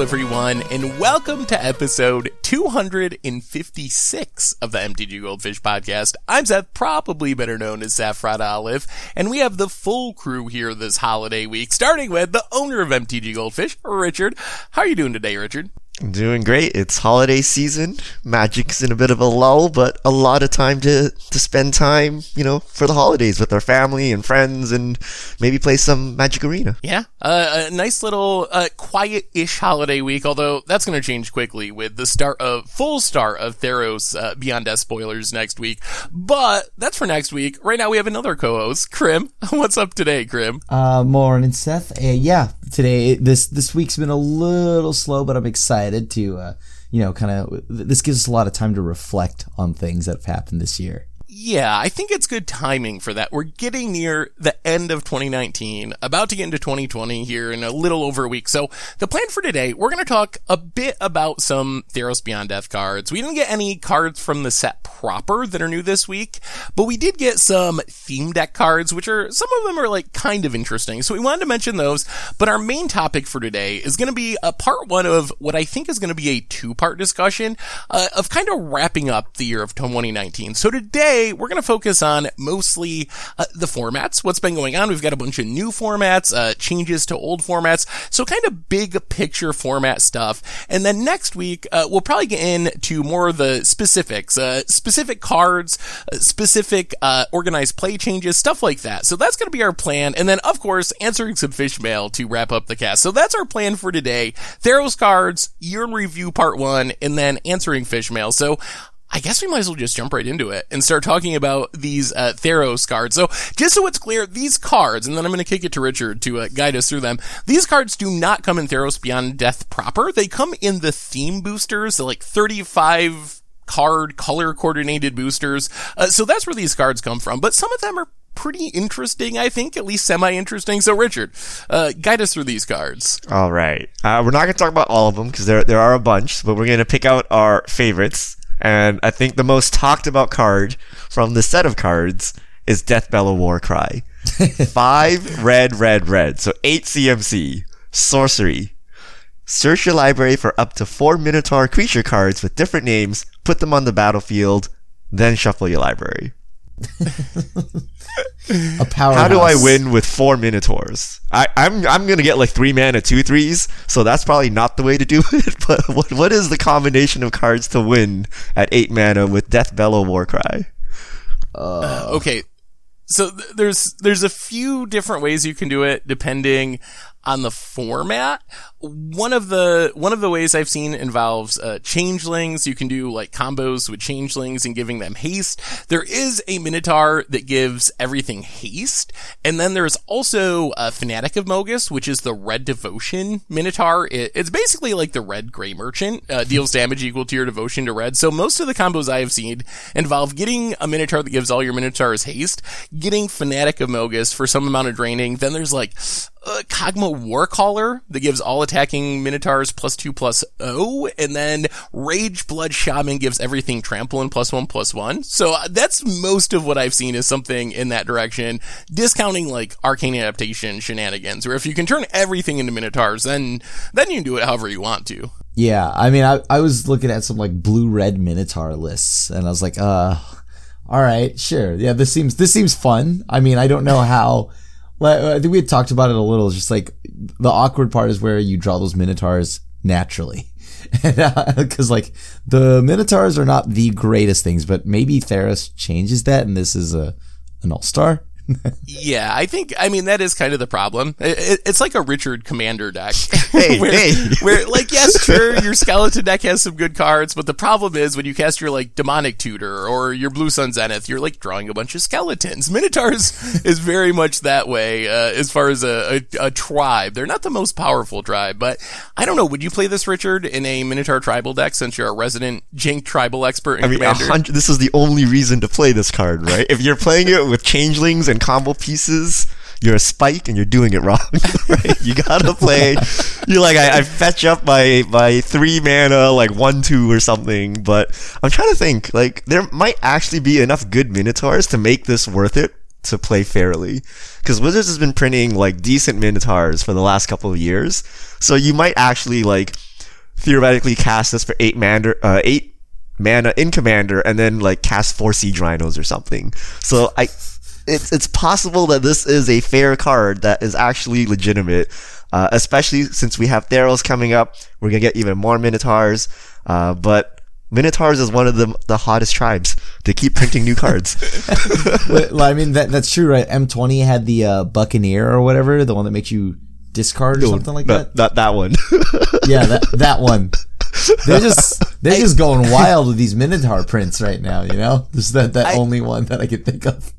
Everyone, and welcome to episode 256 of the MTG Goldfish podcast. I'm Seth, probably better known as Saffron Olive, and we have the full crew here this holiday week, starting with the owner of MTG Goldfish, Richard. How are you doing today, Richard? I'm doing great. It's holiday season. Magic's in a bit of a lull, but a lot of time to, to spend time, you know, for the holidays with our family and friends and maybe play some Magic Arena. Yeah. Uh, a nice little, uh, quiet-ish holiday week, although that's going to change quickly with the start of, full start of Theros, uh, Beyond Death spoilers next week. But that's for next week. Right now we have another co-host, Krim. What's up today, Krim? Uh, morning, Seth. Uh, yeah, today, this, this week's been a little slow, but I'm excited excited to, uh, you know, kind of, this gives us a lot of time to reflect on things that have happened this year. Yeah, I think it's good timing for that. We're getting near the end of 2019, about to get into 2020 here in a little over a week. So the plan for today, we're going to talk a bit about some Theros Beyond Death cards. We didn't get any cards from the set proper that are new this week, but we did get some theme deck cards, which are, some of them are like kind of interesting. So we wanted to mention those, but our main topic for today is going to be a part one of what I think is going to be a two part discussion uh, of kind of wrapping up the year of 2019. So today, we're going to focus on mostly uh, the formats, what's been going on. We've got a bunch of new formats, uh, changes to old formats, so kind of big picture format stuff. And then next week, uh, we'll probably get into more of the specifics, uh, specific cards, uh, specific uh, organized play changes, stuff like that. So that's going to be our plan. And then, of course, answering some fish mail to wrap up the cast. So that's our plan for today. Theros cards, year in review part one, and then answering fish mail. So I guess we might as well just jump right into it and start talking about these uh, Theros cards. So, just so it's clear, these cards, and then I'm going to kick it to Richard to uh, guide us through them. These cards do not come in Theros Beyond Death proper. They come in the theme boosters, the like 35 card color coordinated boosters. Uh, so that's where these cards come from. But some of them are pretty interesting, I think, at least semi interesting. So, Richard, uh, guide us through these cards. All right. Uh, we're not going to talk about all of them because there, there are a bunch, but we're going to pick out our favorites. And I think the most talked about card from the set of cards is Death Deathbellow Warcry. Five red, red, red. So eight CMC. Sorcery. Search your library for up to four Minotaur creature cards with different names, put them on the battlefield, then shuffle your library. A power. How do I win with four Minotaurs? I, I'm I'm gonna get like three mana, two threes, so that's probably not the way to do it. But what what is the combination of cards to win at eight mana with Deathbellow Warcry? Uh, okay, so th- there's there's a few different ways you can do it depending on the format. One of the one of the ways I've seen involves uh, changelings. You can do like combos with changelings and giving them haste. There is a Minotaur that gives everything haste, and then there's also a Fanatic of Mogis, which is the Red Devotion Minotaur. It, it's basically like the Red Gray Merchant, uh, deals damage equal to your devotion to red. So most of the combos I have seen involve getting a Minotaur that gives all your Minotaurs haste, getting Fanatic of Mogis for some amount of draining. Then there's like uh, Kragma Warcaller that gives all attacking Minotaurs plus two plus O, and then Rage Blood Shaman gives everything trample and plus one plus one. So uh, that's most of what I've seen is something in that direction, discounting like arcane adaptation shenanigans, where if you can turn everything into Minotaurs, then then you can do it however you want to. Yeah, I mean, I I was looking at some like blue red Minotaur lists, and I was like, uh, all right, sure, yeah, this seems this seems fun. I mean, I don't know how. I think we had talked about it a little. Just like the awkward part is where you draw those minotaurs naturally, because uh, like the minotaurs are not the greatest things, but maybe Theros changes that, and this is a an all star yeah, I think, I mean, that is kind of the problem. It, it, it's like a Richard Commander deck. Hey, where, hey. where, like, yes, sure, your skeleton deck has some good cards, but the problem is when you cast your, like, demonic tutor or your blue sun zenith, you're, like, drawing a bunch of skeletons. Minotaurs is very much that way, uh, as far as a, a, a, tribe. They're not the most powerful tribe, but I don't know. Would you play this, Richard, in a Minotaur tribal deck since you're a resident Jink tribal expert I mean, this is the only reason to play this card, right? if you're playing it with changelings and combo pieces, you're a spike and you're doing it wrong. right? You gotta play. You're like I, I, fetch up my my three mana like one two or something. But I'm trying to think. Like there might actually be enough good minotaurs to make this worth it to play fairly. Because Wizards has been printing like decent minotaurs for the last couple of years, so you might actually like theoretically cast this for eight mana, uh, eight mana in commander, and then like cast four siege rhinos or something. So I, it's it's possible that this is a fair card that is actually legitimate. Uh, especially since we have Theros coming up, we're gonna get even more Minotaurs. Uh, but Minotaurs is one of the the hottest tribes. They keep printing new cards. well, I mean that that's true, right? M twenty had the uh, Buccaneer or whatever, the one that makes you discard or something like that. Not, not that one. Yeah, that that one. They're just they're just going wild with these Minotaur prints right now. You know, this is that that I- only one that I can think of.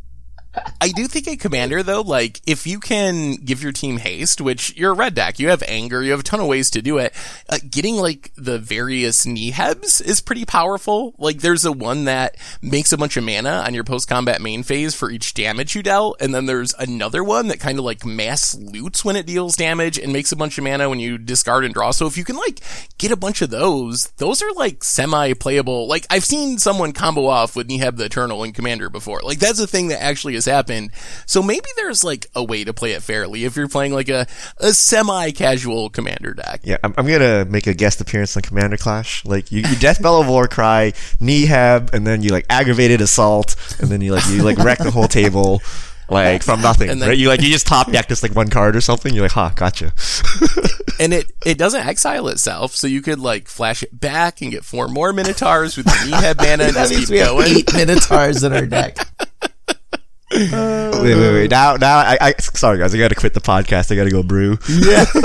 I do think a commander though, like if you can give your team haste, which you're a red deck, you have anger, you have a ton of ways to do it. Uh, getting like the various Nehebs is pretty powerful. Like there's a one that makes a bunch of mana on your post combat main phase for each damage you dealt, and then there's another one that kind of like mass loots when it deals damage and makes a bunch of mana when you discard and draw. So if you can like get a bunch of those, those are like semi playable. Like I've seen someone combo off with Neheb the Eternal in Commander before. Like that's a thing that actually has happened. So maybe there's like a way to play it fairly if you're playing like a, a semi casual Commander deck. Yeah, I'm, I'm gonna make a guest appearance on Commander Clash. Like you, you Deathbellow Warcry, Neheb, and then you like aggravated assault, and then you like you like wreck the whole table, like from nothing. And then- right? You like you just top deck just like one card or something. You're like, ha, gotcha. And it, it doesn't exile itself, so you could like flash it back and get four more Minotaurs with your Neheb mana and That just means keep we have going. eight Minotaurs in our deck. wait, wait, wait. Now, now, I, I sorry guys, I gotta quit the podcast. I gotta go brew. Yeah.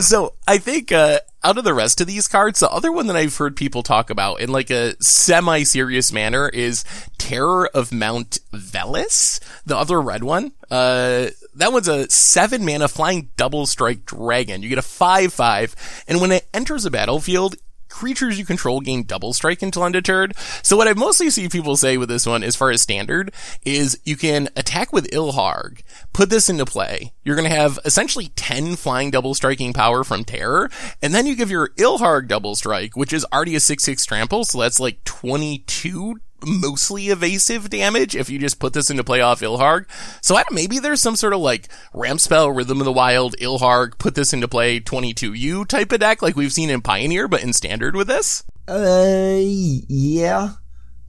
So I think uh, out of the rest of these cards, the other one that I've heard people talk about in like a semi-serious manner is Terror of Mount Velus, the other red one. Uh, that one's a seven mana flying double strike dragon. You get a five five, and when it enters a battlefield, creatures you control gain double strike until undeterred. So what I mostly see people say with this one, as far as standard, is you can attack with Ilharg, put this into play. You're going to have essentially 10 flying double striking power from Terror, and then you give your Ilharg double strike, which is already a 6-6 trample, so that's like 22 mostly evasive damage if you just put this into play off Ilharg. So I don't, maybe there's some sort of like ramp spell, Rhythm of the Wild, Ilharg, put this into play 22U type of deck like we've seen in Pioneer, but in standard with this. Uh, yeah.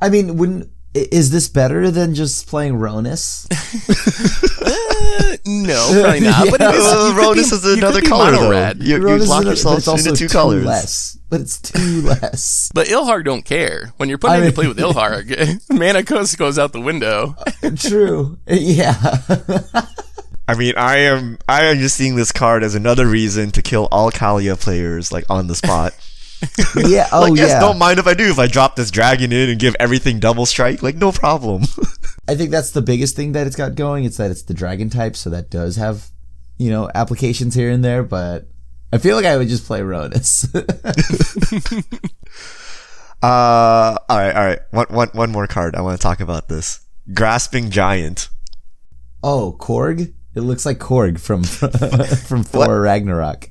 I mean, wouldn't is this better than just playing Ronus? Uh, no, probably not. But it is, Uh, Ronus be- is you could another be color though. red. You, you lock yourself but it's into two two colors. less, but it's two less. But Ilharg don't care. When you're putting I it into mean- play with Ilharg, mana cost goes out the window. True. Yeah. I mean, I am I am just seeing this card as another reason to kill all Kalia players like on the spot. yeah. Oh like, yes, yeah. don't mind if I do. If I drop this dragon in and give everything double strike, like no problem. I think that's the biggest thing that it's got going. It's that it's the dragon type, so that does have, you know, applications here and there. But I feel like I would just play Ronus. uh, all right, all right. One, one, one more card. I want to talk about this. Grasping Giant. oh, Korg. It looks like Korg from from Thor Ragnarok.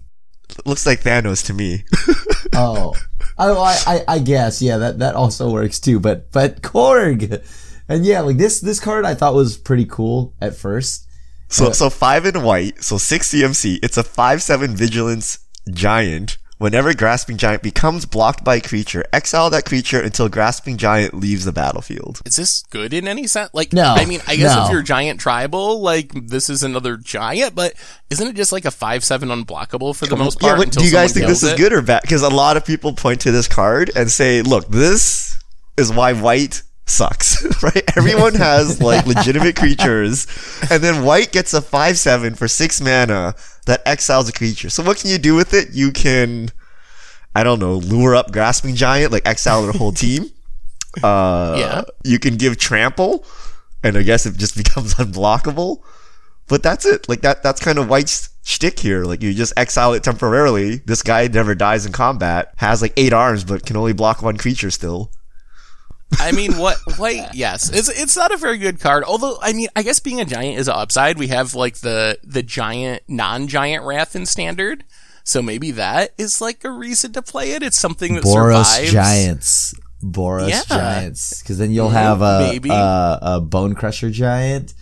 Looks like Thanos to me. Oh, I, I, I- I guess yeah, that that also works too. But but Korg, and yeah, like this this card I thought was pretty cool at first. So, uh, so five in white, so six CMC. It's a five-seven vigilance giant. Whenever Grasping Giant becomes blocked by a creature, exile that creature until Grasping Giant leaves the battlefield. Is this good in any sense? Like, No, I mean, I guess no. if you're giant tribal, like this is another giant, but isn't it just like a five seven unblockable for the most part? Yeah, what, until do you guys think this is it? good or bad? Because a lot of people point to this card and say, "Look, this is why white sucks." right? Everyone has like legitimate creatures, and then white gets a five-seven for six mana that exiles a creature. So what can you do with it? You can, I don't know, lure up grasping giant, like exile their whole team. Uh, Yeah. You can give trample, and I guess it just becomes unblockable. But that's it. Like that. That's kind of White's shtick here. Like you just exile it temporarily. This guy never dies in combat. Has like eight arms, but can only block one creature still. I mean, what? White? Yes, it's it's not a very good card. Although, I mean, I guess being a giant is an upside. We have like the the giant non-giant wrath in standard, so maybe that is like a reason to play it. It's something that Boros survives. Giants. Boros Yeah. Giants. Because then you'll have a, Maybe. a a Bone Crusher Giant,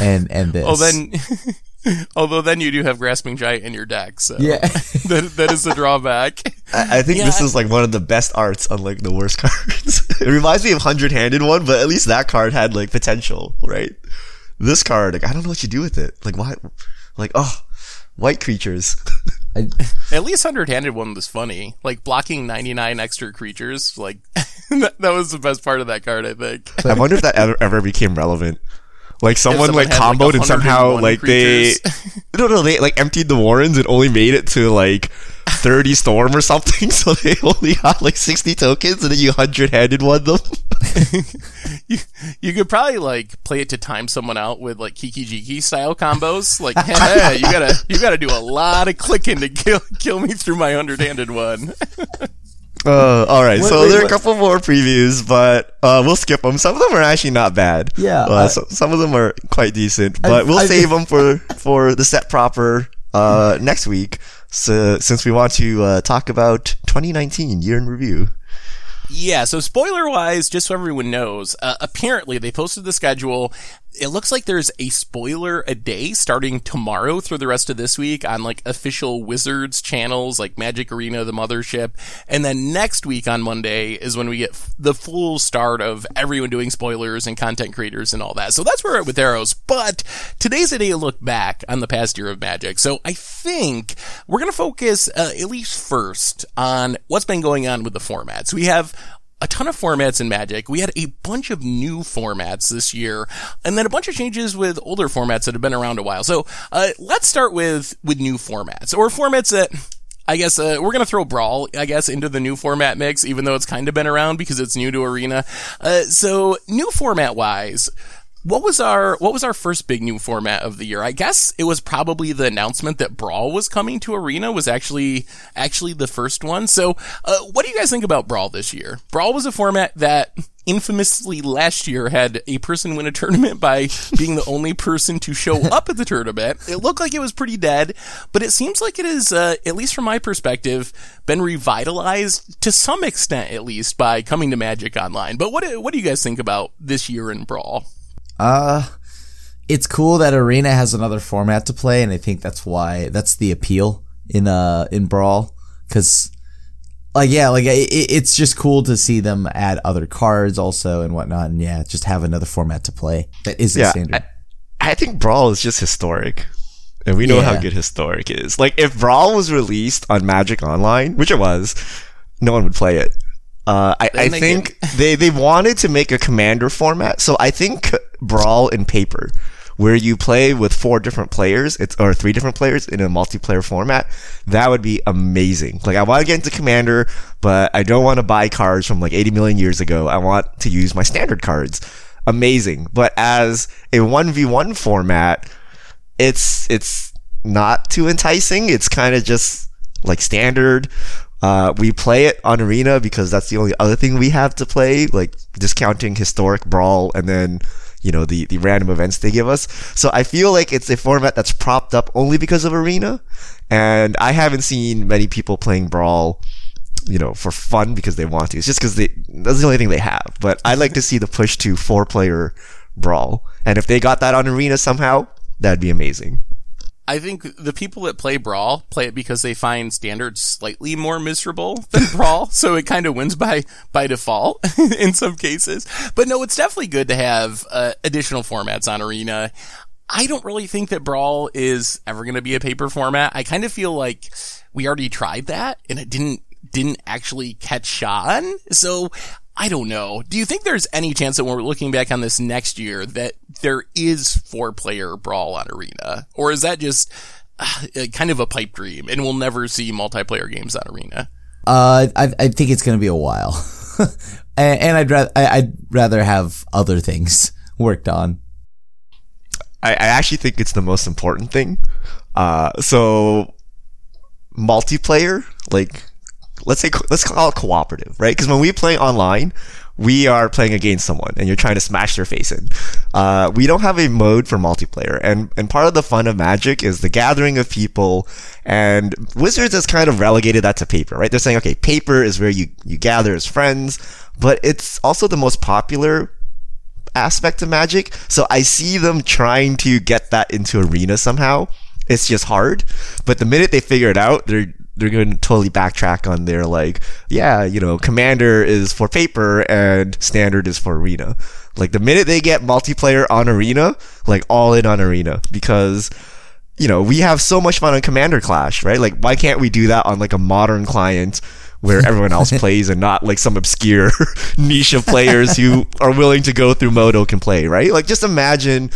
and and this. Oh, then Although then you do have grasping giant in your deck, so Yeah. that that is a drawback. I, I think Yeah, this is like one of the best arts on like the worst cards. it reminds me of Hundred Handed one, but at least that card had like potential, right? This card, like I don't know what you do with it. Like why? Like oh, white creatures. I, At least hundred handed one was funny, like blocking ninety nine extra creatures. Like that, that was the best part of that card, I think. I wonder if that ever, ever became relevant. Like someone, someone like had, like, comboed and somehow 101 like they no no they like emptied the warrens and only made it to like 30 storm or something so they only got like 60 tokens and then you hundred handed one them you, you could probably like play it to time someone out with like Kiki Jiki style combos. Like, hey, you gotta you gotta do a lot of clicking to kill kill me through my hundred handed one. Uh, all right Wait, so wait, there are a couple more previews but uh, we'll skip them some of them are actually not bad. Yeah, uh, I- so, some of them are quite decent but we'll I- save them for for the set proper uh, next week so, since we want to uh, talk about 2019 year in review. Yeah, so spoiler wise, just so everyone knows, uh, apparently they posted the schedule. It looks like there's a spoiler a day starting tomorrow through the rest of this week on like official Wizards channels like Magic Arena, the mothership. And then next week on Monday is when we get f- the full start of everyone doing spoilers and content creators and all that. So that's where we're at with Theros. But today's a day to look back on the past year of Magic. So I think we're going to focus uh, at least first on what's been going on with the formats. We have a ton of formats in Magic. We had a bunch of new formats this year, and then a bunch of changes with older formats that have been around a while. So uh, let's start with with new formats or formats that. I guess uh, we're gonna throw Brawl, I guess, into the new format mix, even though it's kind of been around because it's new to Arena. Uh, so new format wise, what was our what was our first big new format of the year? I guess it was probably the announcement that Brawl was coming to Arena was actually actually the first one. So, uh, what do you guys think about Brawl this year? Brawl was a format that infamously last year had a person win a tournament by being the only person to show up at the tournament. It looked like it was pretty dead, but it seems like it is, uh, at least from my perspective, been revitalized to some extent, at least by coming to Magic Online. But what what do you guys think about this year in Brawl? Uh, it's cool that Arena has another format to play, and I think that's why that's the appeal in uh in Brawl, because like yeah, like it, it's just cool to see them add other cards also and whatnot, and yeah, just have another format to play that isn't Yeah, standard. I think Brawl is just historic. And we know how good historic is. Like, if Brawl was released on Magic Online, which it was, no one would play it. Uh, I, I think they, they wanted to make a commander format. So I think Brawl in paper, where you play with four different players, it's, or three different players in a multiplayer format, that would be amazing. Like, I want to get into commander, but I don't want to buy cards from like 80 million years ago. I want to use my standard cards. Amazing. But as a 1v1 format, it's it's not too enticing. It's kind of just like standard. Uh, we play it on Arena because that's the only other thing we have to play, like discounting historic brawl and then you know the the random events they give us. So I feel like it's a format that's propped up only because of Arena, and I haven't seen many people playing brawl. You know, for fun because they want to. It's just because that's the only thing they have. But I'd like to see the push to four player brawl, and if they got that on Arena somehow, that'd be amazing. I think the people that play Brawl play it because they find standard slightly more miserable than Brawl, so it kind of wins by by default in some cases. But no, it's definitely good to have uh, additional formats on Arena. I don't really think that Brawl is ever going to be a paper format. I kind of feel like we already tried that and it didn't didn't actually catch on. So I don't know. Do you think there's any chance that when we're looking back on this next year that there is four player brawl on Arena? Or is that just uh, kind of a pipe dream and we'll never see multiplayer games on Arena? Uh, I, I think it's gonna be a while, and, and I'd rather I, I'd rather have other things worked on. I, I actually think it's the most important thing. Uh, so multiplayer, like let's say let's call it cooperative, right? Because when we play online, we are playing against someone, and you're trying to smash their face in. Uh, we don't have a mode for multiplayer, and and part of the fun of Magic is the gathering of people. And Wizards has kind of relegated that to paper, right? They're saying, okay, paper is where you you gather as friends, but it's also the most popular aspect of Magic. So I see them trying to get that into Arena somehow. It's just hard. But the minute they figure it out, they're they're going to totally backtrack on their like, yeah, you know, Commander is for paper and Standard is for Arena. Like the minute they get multiplayer on Arena, like all in on Arena because you know, we have so much fun on Commander Clash, right? Like, why can't we do that on like a modern client where everyone else plays and not like some obscure niche of players who are willing to go through Modo can play, right? Like, just imagine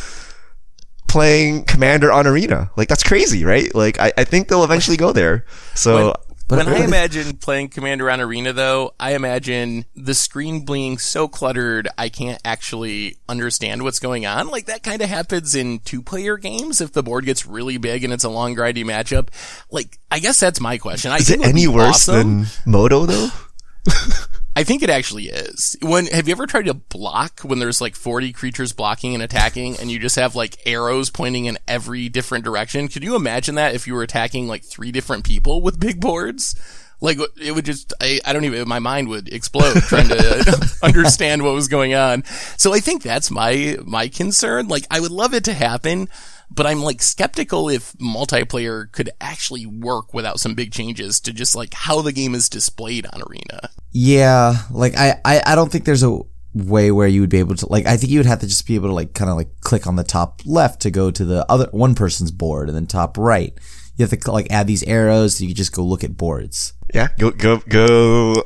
playing Commander on Arena. Like, that's crazy, right? Like, I, I think they'll eventually go there. So, when I imagine playing Commander on Arena, though, I imagine the screen being so cluttered I can't actually understand what's going on. Like that kind of happens in two-player games if the board gets really big and it's a long, grindy matchup. Like, I guess that's my question. I is it any worse awesome. than Modo, though? I think it actually is. When have you ever tried to block when there's like 40 creatures blocking and attacking and you just have like arrows pointing in every different direction? Could you imagine that if you were attacking like three different people with big boards? Like it would just, I, I don't even, my mind would explode trying to understand what was going on. So I think that's my, my concern. Like I would love it to happen but I'm like skeptical if multiplayer could actually work without some big changes to just like how the game is displayed on Arena. Yeah, like I, I, I don't think there's a way where you would be able to like I think you would have to just be able to like kind of like click on the top left to go to the other one person's board and then top right. You have to like add these arrows so you could just go look at boards. Yeah, go go go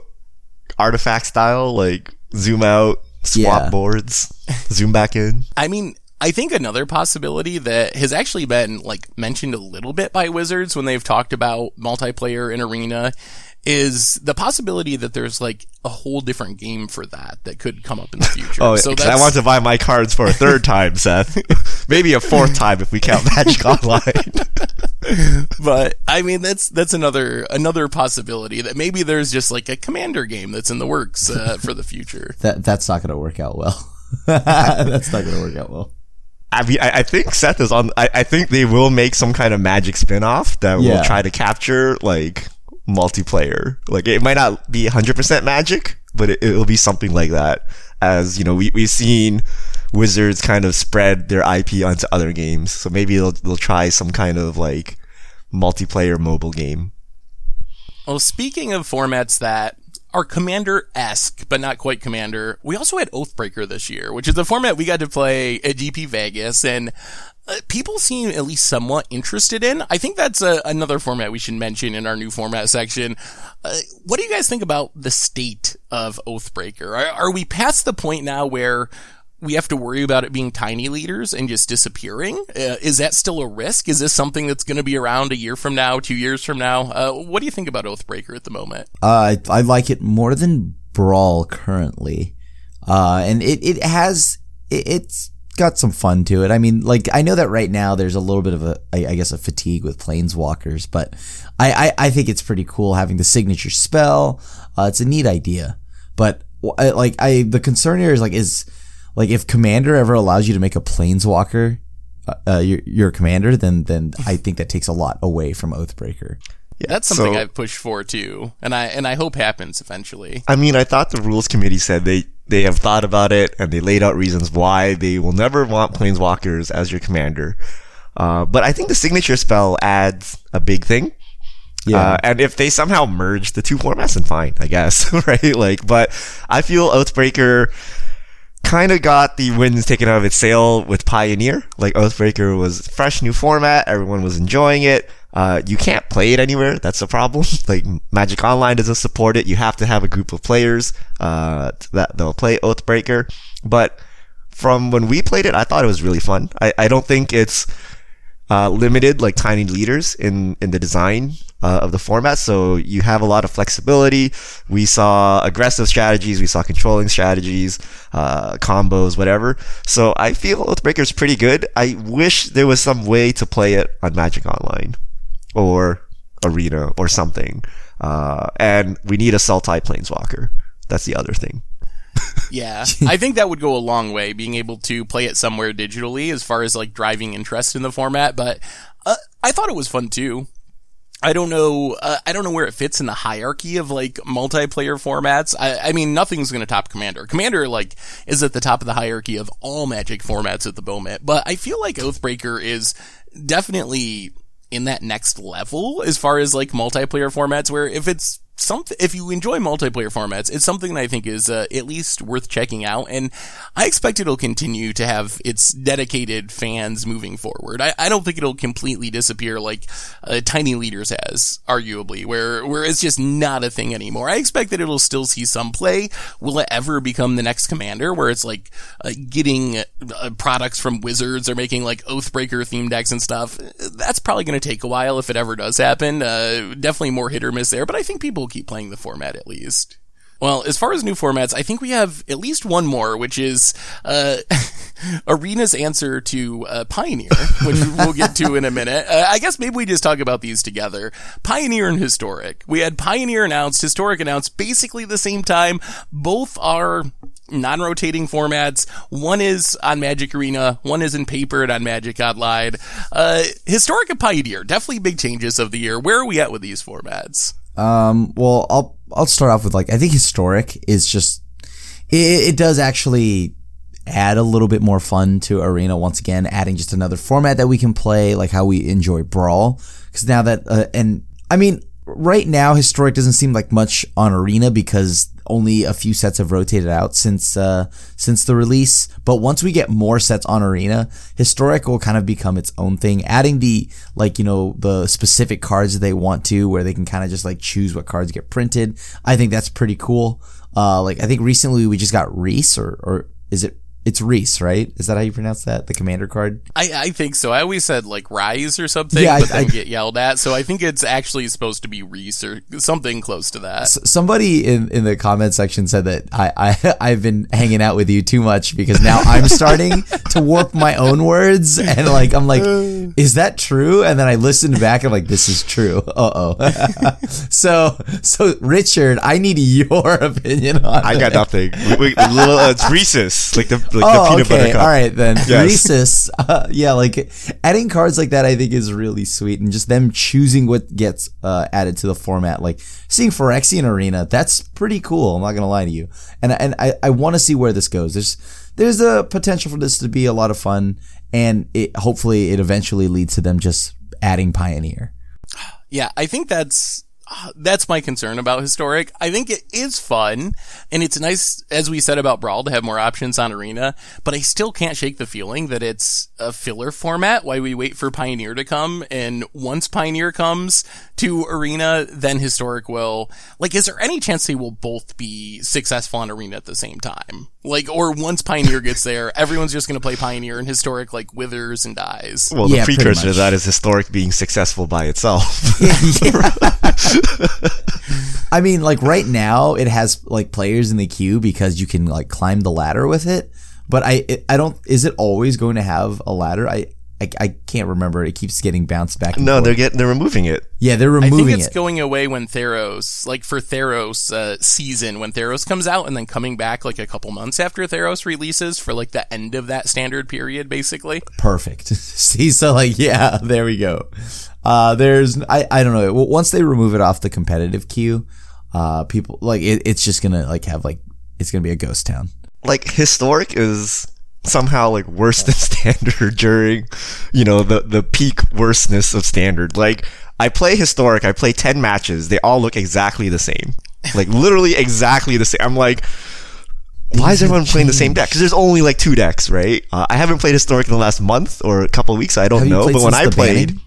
artifact style like zoom out, swap yeah. boards, zoom back in. I mean, I think another possibility that has actually been like mentioned a little bit by Wizards when they've talked about multiplayer in Arena is the possibility that there's like a whole different game for that that could come up in the future. oh, so I want to buy my cards for a third time, Seth. Maybe a fourth time if we count Magic Online. but I mean, that's that's another another possibility that maybe there's just like a commander game that's in the works uh, for the future. that that's not going to work out well. that's not going to work out well. I mean, I, I, think Seth is on. I, I, think they will make some kind of magic spin-off that yeah. will try to capture like multiplayer. Like it might not be 100% magic, but it, will be something like that. As you know, we we've seen Wizards kind of spread their IP onto other games, so maybe they'll they'll try some kind of like multiplayer mobile game. Well, speaking of formats that are commander-esque, but not quite commander. We also had Oathbreaker this year, which is a format we got to play at GP Vegas and uh, people seem at least somewhat interested in. I think that's a, another format we should mention in our new format section. Uh, what do you guys think about the state of Oathbreaker? Are, are we past the point now where we have to worry about it being tiny leaders and just disappearing? Uh, is that still a risk? Is this something that's going to be around a year from now, two years from now? Uh, what do you think about Oathbreaker at the moment? Uh, I, I like it more than Brawl currently. Uh, and it, it has, it, it's got some fun to it. I mean, like, I know that right now there's a little bit of a, I, I guess, a fatigue with Planeswalkers, but I, I, I, think it's pretty cool having the signature spell. Uh, it's a neat idea. But, like, I, the concern here is, like, is, like if commander ever allows you to make a planeswalker uh, uh, your, your commander then then i think that takes a lot away from oathbreaker yeah, that's something so, I've pushed for too, and I and I hope happens eventually. I mean, I thought the rules committee said they they have thought about it and they laid out reasons why they will never want planeswalkers as your commander. Uh, but I think the signature spell adds a big thing. Yeah. Uh, and if they somehow merge the two formats, then fine, I guess, right? Like, but I feel Oathbreaker kind of got the winds taken out of its sail with Pioneer. Like Oathbreaker was fresh new format, everyone was enjoying it. Uh, you can't play it anywhere. That's the problem. like Magic Online doesn't support it. You have to have a group of players uh, that they'll play Oathbreaker. But from when we played it, I thought it was really fun. I, I don't think it's uh, limited like tiny leaders in in the design uh, of the format. So you have a lot of flexibility. We saw aggressive strategies, we saw controlling strategies, uh, combos, whatever. So I feel Oathbreaker is pretty good. I wish there was some way to play it on Magic Online or Arena or something. Uh, and we need a Sultai Planeswalker. That's the other thing. yeah, I think that would go a long way, being able to play it somewhere digitally as far as like driving interest in the format. But uh, I thought it was fun too. I don't know. Uh, I don't know where it fits in the hierarchy of like multiplayer formats. I, I mean, nothing's going to top Commander. Commander like is at the top of the hierarchy of all Magic formats at the moment. But I feel like Oathbreaker is definitely in that next level as far as like multiplayer formats. Where if it's something if you enjoy multiplayer formats, it's something that I think is uh, at least worth checking out, and I expect it'll continue to have its dedicated fans moving forward. I, I don't think it'll completely disappear like uh, Tiny Leaders has, arguably, where where it's just not a thing anymore. I expect that it'll still see some play. Will it ever become the next Commander, where it's like uh, getting uh, products from Wizards or making like Oathbreaker theme decks and stuff? That's probably going to take a while if it ever does happen. Uh, definitely more hit or miss there, but I think people keep playing the format at least. Well, as far as new formats, I think we have at least one more, which is uh, Arena's answer to uh, Pioneer, which we'll get to in a minute. Uh, I guess maybe we just talk about these together. Pioneer and Historic. We had Pioneer announced, Historic announced basically the same time. Both are non-rotating formats. One is on Magic Arena, one is in papered on Magic Online. Uh, Historic and Pioneer, definitely big changes of the year. Where are we at with these formats? Um, well, I'll I'll start off with like I think historic is just it, it does actually add a little bit more fun to arena once again, adding just another format that we can play, like how we enjoy brawl. Because now that uh, and I mean right now historic doesn't seem like much on arena because only a few sets have rotated out since uh, since the release. But once we get more sets on Arena, Historic will kind of become its own thing. Adding the like you know the specific cards that they want to, where they can kind of just like choose what cards get printed. I think that's pretty cool. Uh, like I think recently we just got Reese or or is it it's Reese, right? Is that how you pronounce that? The commander card? I, I think so. I always said like Rise or something, yeah, but I, then I, get yelled at. So I think it's actually supposed to be Reese or something close to that. somebody in, in the comment section said that I, I I've been hanging out with you too much because now I'm starting to warp my own words and like I'm like, is that true? And then I listened back and like this is true. Uh oh. so so Richard, I need your opinion on. I got it. nothing. We, we, little uh, it's Reese's like the like oh, the peanut okay. butter cup. All right then. Yes. Reese's. Uh, yeah, like adding cards like that, I think is really sweet, and just them choosing what gets uh, added to the format. Like seeing Phyrexian Arena, that's pretty cool. I'm not gonna lie to you, and and I, I want to see where this goes. There's there's a potential for this to be a lot of fun, and it hopefully it eventually leads to them just adding Pioneer. Yeah, I think that's that's my concern about historic. I think it is fun and it's nice, as we said about Brawl, to have more options on Arena, but I still can't shake the feeling that it's a filler format while we wait for Pioneer to come. And once Pioneer comes to Arena, then historic will, like, is there any chance they will both be successful on Arena at the same time? Like, or once Pioneer gets there, everyone's just going to play Pioneer and historic, like, withers and dies. Well, the yeah, precursor to that is historic being successful by itself. yeah. I mean, like right now, it has like players in the queue because you can like climb the ladder with it. But I, it, I don't. Is it always going to have a ladder? I, I, I can't remember. It keeps getting bounced back. no, forth. they're getting they're removing it. Yeah, they're removing I think it's it. going away when Theros, like for Theros uh, season, when Theros comes out, and then coming back like a couple months after Theros releases for like the end of that standard period, basically. Perfect. See, so like, yeah, there we go. Uh, there's, I, I don't know. Once they remove it off the competitive queue, uh, people like it, it's just gonna like have like it's gonna be a ghost town. Like historic is somehow like worse than standard during, you know, the the peak worstness of standard. Like I play historic, I play ten matches, they all look exactly the same, like literally exactly the same. I'm like. Why is everyone playing the same deck? Because there's only like two decks, right? Uh, I haven't played Historic in the last month or a couple of weeks. I don't Have know, but when I played, banning?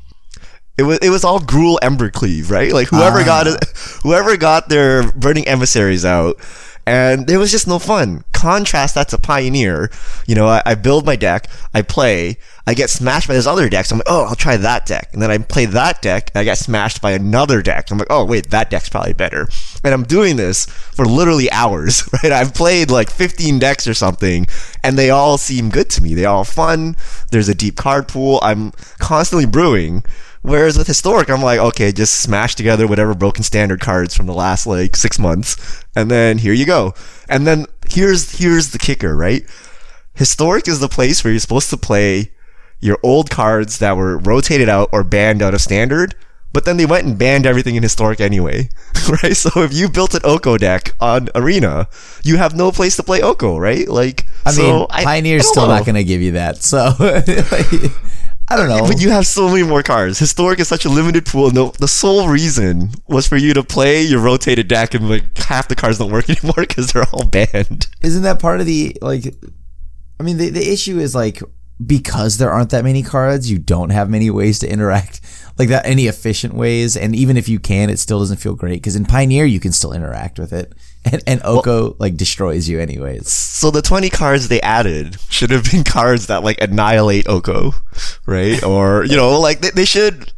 It was it was all Gruul Embercleave, right? Like whoever Ah. got it, whoever got their burning emissaries out, and it was just no fun. Contrast that's a Pioneer. You know, I, I build my deck, I play, I get smashed by this other deck. So I'm like, oh, I'll try that deck, and then I play that deck, and I get smashed by another deck. I'm like, oh wait, that deck's probably better. And I'm doing this for literally hours, right? I've played like 15 decks or something, and they all seem good to me. They all fun. There's a deep card pool. I'm constantly brewing. Whereas with historic, I'm like, okay, just smash together whatever broken standard cards from the last like six months, and then here you go. And then here's here's the kicker, right? Historic is the place where you're supposed to play your old cards that were rotated out or banned out of standard, but then they went and banned everything in historic anyway, right? So if you built an Oko deck on Arena, you have no place to play Oko, right? Like, I mean, so I- Pioneer's I don't still know. not going to give you that. So I don't know. But you have so many more cards. Historic is such a limited pool. The, the sole reason was for you to play your rotated deck, and like half the cards don't work anymore because they're all banned. Isn't that part of the like? I mean, the the issue is like because there aren't that many cards, you don't have many ways to interact like that, any efficient ways. And even if you can, it still doesn't feel great because in Pioneer you can still interact with it, and, and Oko like destroys you anyways. So the 20 cards they added should have been cards that like annihilate Oko, right? Or, you know, like they, they should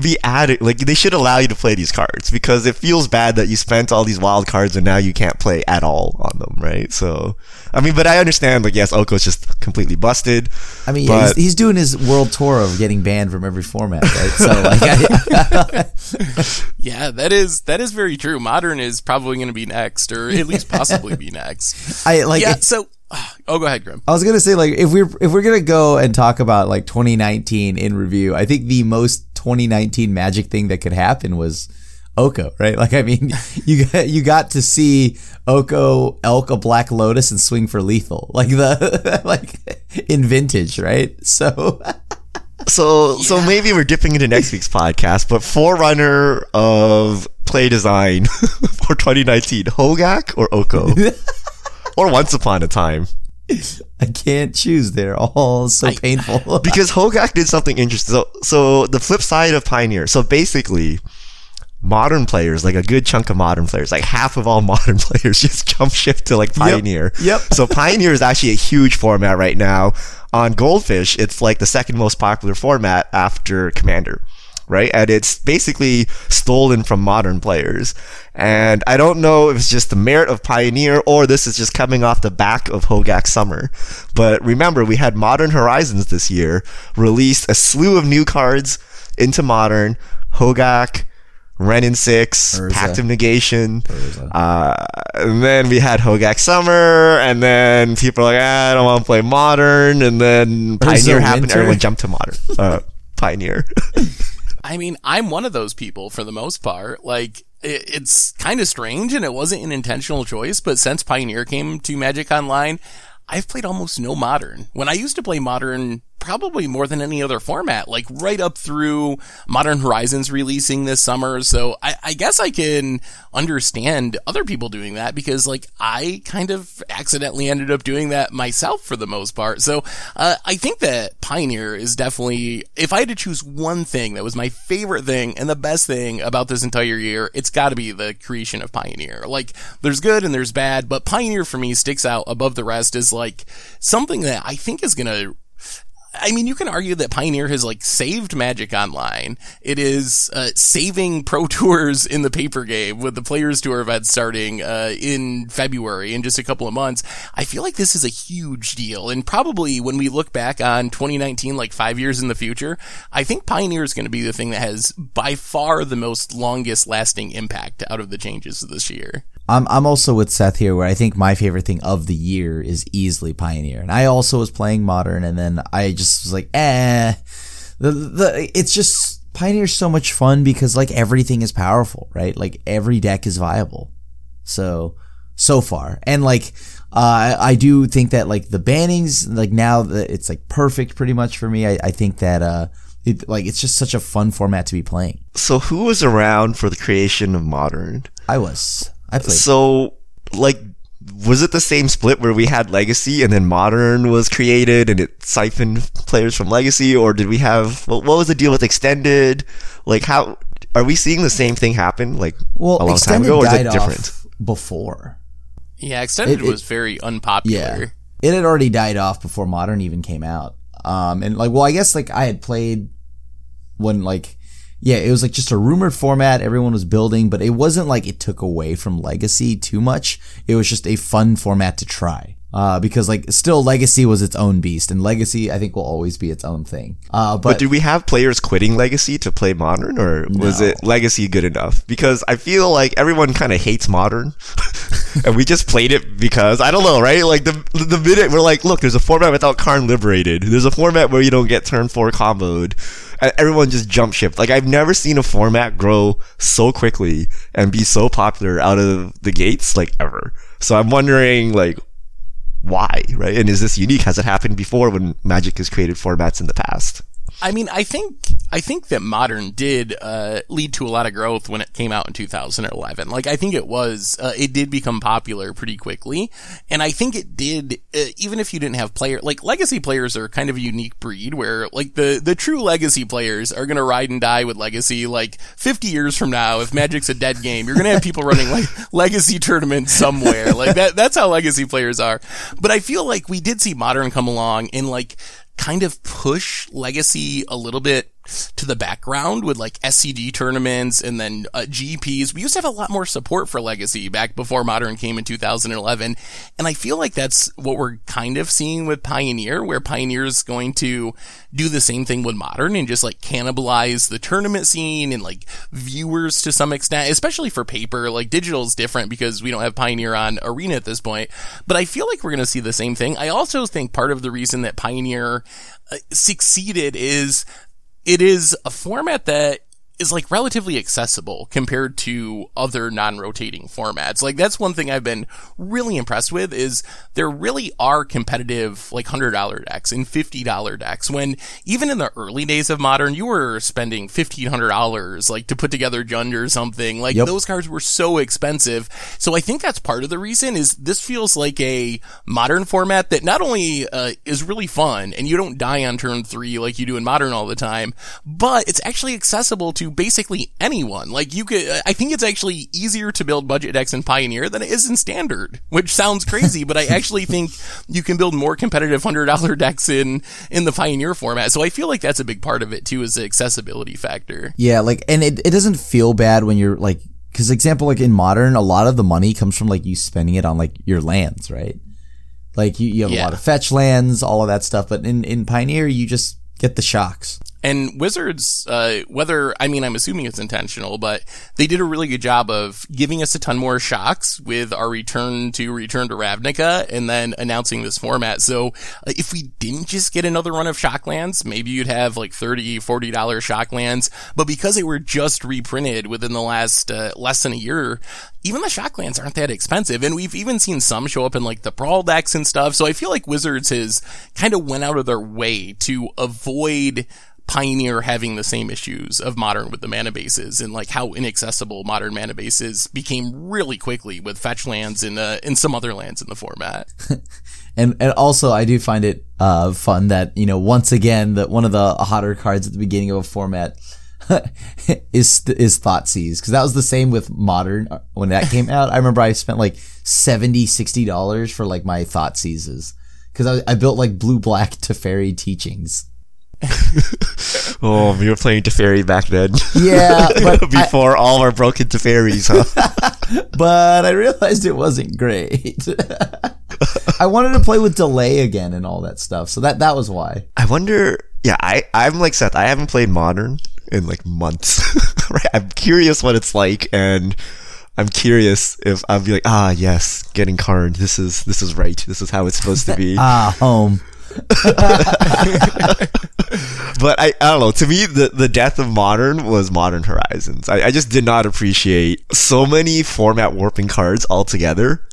be added, like they should allow you to play these cards because it feels bad that you spent all these wild cards and now you can't play at all on them, right? So, I mean, but I understand, like, yes, Oko's just completely busted. I mean, yeah, he's, he's doing his world tour of getting banned from every format, right? So like, I, Yeah, that is that is very true. Modern is probably going to be next, or at least possibly be next. I like. yeah. So, oh, go ahead, Grim. I was gonna say like if we're if we're gonna go and talk about like 2019 in review, I think the most 2019 Magic thing that could happen was Oko, right? Like I mean, you got you got to see Oko elk a Black Lotus and swing for lethal, like the like in vintage, right? So So, so maybe we're dipping into next week's podcast, but forerunner of play design for 2019, Hogak or Oko? or Once Upon a Time? I can't choose. They're all so painful. because Hogak did something interesting. So, so the flip side of Pioneer. So basically, modern players, like a good chunk of modern players, like half of all modern players, just jump shift to like Pioneer. Yep. So Pioneer is actually a huge format right now. On Goldfish, it's like the second most popular format after Commander. Right? And it's basically stolen from modern players. And I don't know if it's just the merit of Pioneer or this is just coming off the back of Hogak Summer. But remember, we had Modern Horizons this year, released a slew of new cards into Modern, Hogak, Wrenn and Six, Urza. Pact of Negation. Uh, and then we had Hogak Summer, and then people are like, ah, I don't want to play Modern. And then Pioneer happened, Winter. everyone jumped to Modern. Uh, Pioneer. I mean, I'm one of those people for the most part. Like, it, it's kind of strange and it wasn't an intentional choice, but since Pioneer came to Magic Online, I've played almost no modern. When I used to play modern, probably more than any other format, like right up through Modern Horizons releasing this summer. So I, I guess I can understand other people doing that because like I kind of accidentally ended up doing that myself for the most part. So uh, I think that Pioneer is definitely, if I had to choose one thing that was my favorite thing and the best thing about this entire year, it's got to be the creation of Pioneer. Like there's good and there's bad, but Pioneer for me sticks out above the rest as like something that I think is gonna I mean, you can argue that Pioneer has like saved Magic Online. It is uh, saving Pro Tours in the paper game with the Players Tour event starting uh, in February in just a couple of months. I feel like this is a huge deal, and probably when we look back on 2019, like five years in the future, I think Pioneer is going to be the thing that has by far the most longest lasting impact out of the changes this year. I'm I'm also with Seth here, where I think my favorite thing of the year is easily Pioneer, and I also was playing Modern, and then I just was like, eh, the the it's just Pioneer's so much fun because like everything is powerful, right? Like every deck is viable, so so far, and like uh, I do think that like the bannings, like now that it's like perfect pretty much for me. I, I think that uh, it like it's just such a fun format to be playing. so who was around for the creation of Modern? I was I played. So, like, was it the same split where we had Legacy and then Modern was created and it siphoned players from Legacy, or did we have what, what was the deal with Extended? Like, how are we seeing the same thing happen? Like well, a long time Extended ago, or is died it different? off before. Yeah, Extended It- it- was very unpopular. Yeah. It had already died off before Modern even came out. Um, and like, well, I guess like I had played when like, yeah, it was like just a rumored format everyone was building, but it wasn't like it took away from Legacy too much. It was just a fun format to try. Uh, because like still Legacy was its own beast and Legacy I think will always be its own thing. Uh, but, But did we have players quitting Legacy to play Modern, or was No. it Legacy good enough? Because I feel like everyone kind of hates Modern, and we just played it because I don't know, right? Like the the minute we're like, look, there's a format without Karn Liberated. There's a format where you don't get turn four comboed, and everyone just jump ship. Like I've never seen a format grow so quickly and be so popular out of the gates like ever. So I'm wondering like why, right? And is this unique? Has it happened before when Magic has created formats in the past? I mean, I think I think that modern did uh, lead to a lot of growth when it came out in 2011. Like, I think it was uh, it did become popular pretty quickly, and I think it did. Uh, even if you didn't have player like legacy players are kind of a unique breed where like the the true legacy players are gonna ride and die with legacy. Like 50 years from now, if Magic's a dead game, you're gonna have people running like legacy tournaments somewhere. Like that. That's how legacy players are. But I feel like we did see modern come along and like kind of push legacy a little bit to the background with like SCG tournaments and then uh, GPs. We used to have a lot more support for Legacy back before Modern came in 2011. And I feel like that's what we're kind of seeing with Pioneer, where Pioneer is going to do the same thing with Modern and just like cannibalize the tournament scene and like viewers to some extent, especially for paper. Like digital is different because we don't have Pioneer on Arena at this point. But I feel like we're going to see the same thing. I also think part of the reason that Pioneer uh, succeeded is it is a format that is like relatively accessible compared to other non-rotating formats. Like that's one thing I've been really impressed with is there really are competitive like $100 decks and $50 decks when even in the early days of modern you were spending $1500 like to put together Jund or something. Like Yep. those cards were so expensive. So I think that's part of the reason is this feels like a modern format that not only uh, is really fun and you don't die on turn 3 like you do in modern all the time, but it's actually accessible to basically anyone. Like you could, I think it's actually easier to build budget decks in Pioneer than it is in Standard, which sounds crazy, but I actually think you can build more competitive hundred dollar decks in in the Pioneer format. So I feel like that's a big part of it too, is the accessibility factor. Yeah, like, and it, it doesn't feel bad when you're like, cause example, like in modern, a lot of the money comes from like you spending it on like your lands, right? Like you, you have a lot of fetch lands, all of that stuff, but in, in Pioneer, you just get the shocks. And Wizards, uh, whether, I mean, I'm assuming it's intentional, but they did a really good job of giving us a ton more shocks with our return to Return to Ravnica and then announcing this format. So uh, if we didn't just get another run of Shocklands, maybe you'd have like 30 $40 Shocklands. But because they were just reprinted within the last, uh, less than a year, even the Shocklands aren't that expensive. And we've even seen some show up in like the Brawl decks and stuff. So I feel like Wizards has kind of went out of their way to avoid Pioneer having the same issues of modern with the mana bases and like how inaccessible modern mana bases became really quickly with fetch lands and uh, and some other lands in the format. And and also I do find it uh fun that you know once again that one of the hotter cards at the beginning of a format is is Thoughtseize because that was the same with modern uh, when that came out. I remember I spent like 70 60 dollars for like my Thoughtseizes because I, I built like blue black Teferi teachings. Oh, we were playing Teferi back then. Yeah, but I, Before all our broken Teferis, huh? but I realized it wasn't great. I wanted to play with delay again and all that stuff, so that that was why. I wonder. Yeah, I I'm like Seth. I haven't played Modern in like months. right? I'm curious what it's like, and I'm curious if I'll be like, ah, yes, getting Karn. This is this is right. This is how it's supposed to be. Ah, home. But I, I don't know. To me, the, the death of modern was Modern Horizons. I, I just did not appreciate so many format warping cards altogether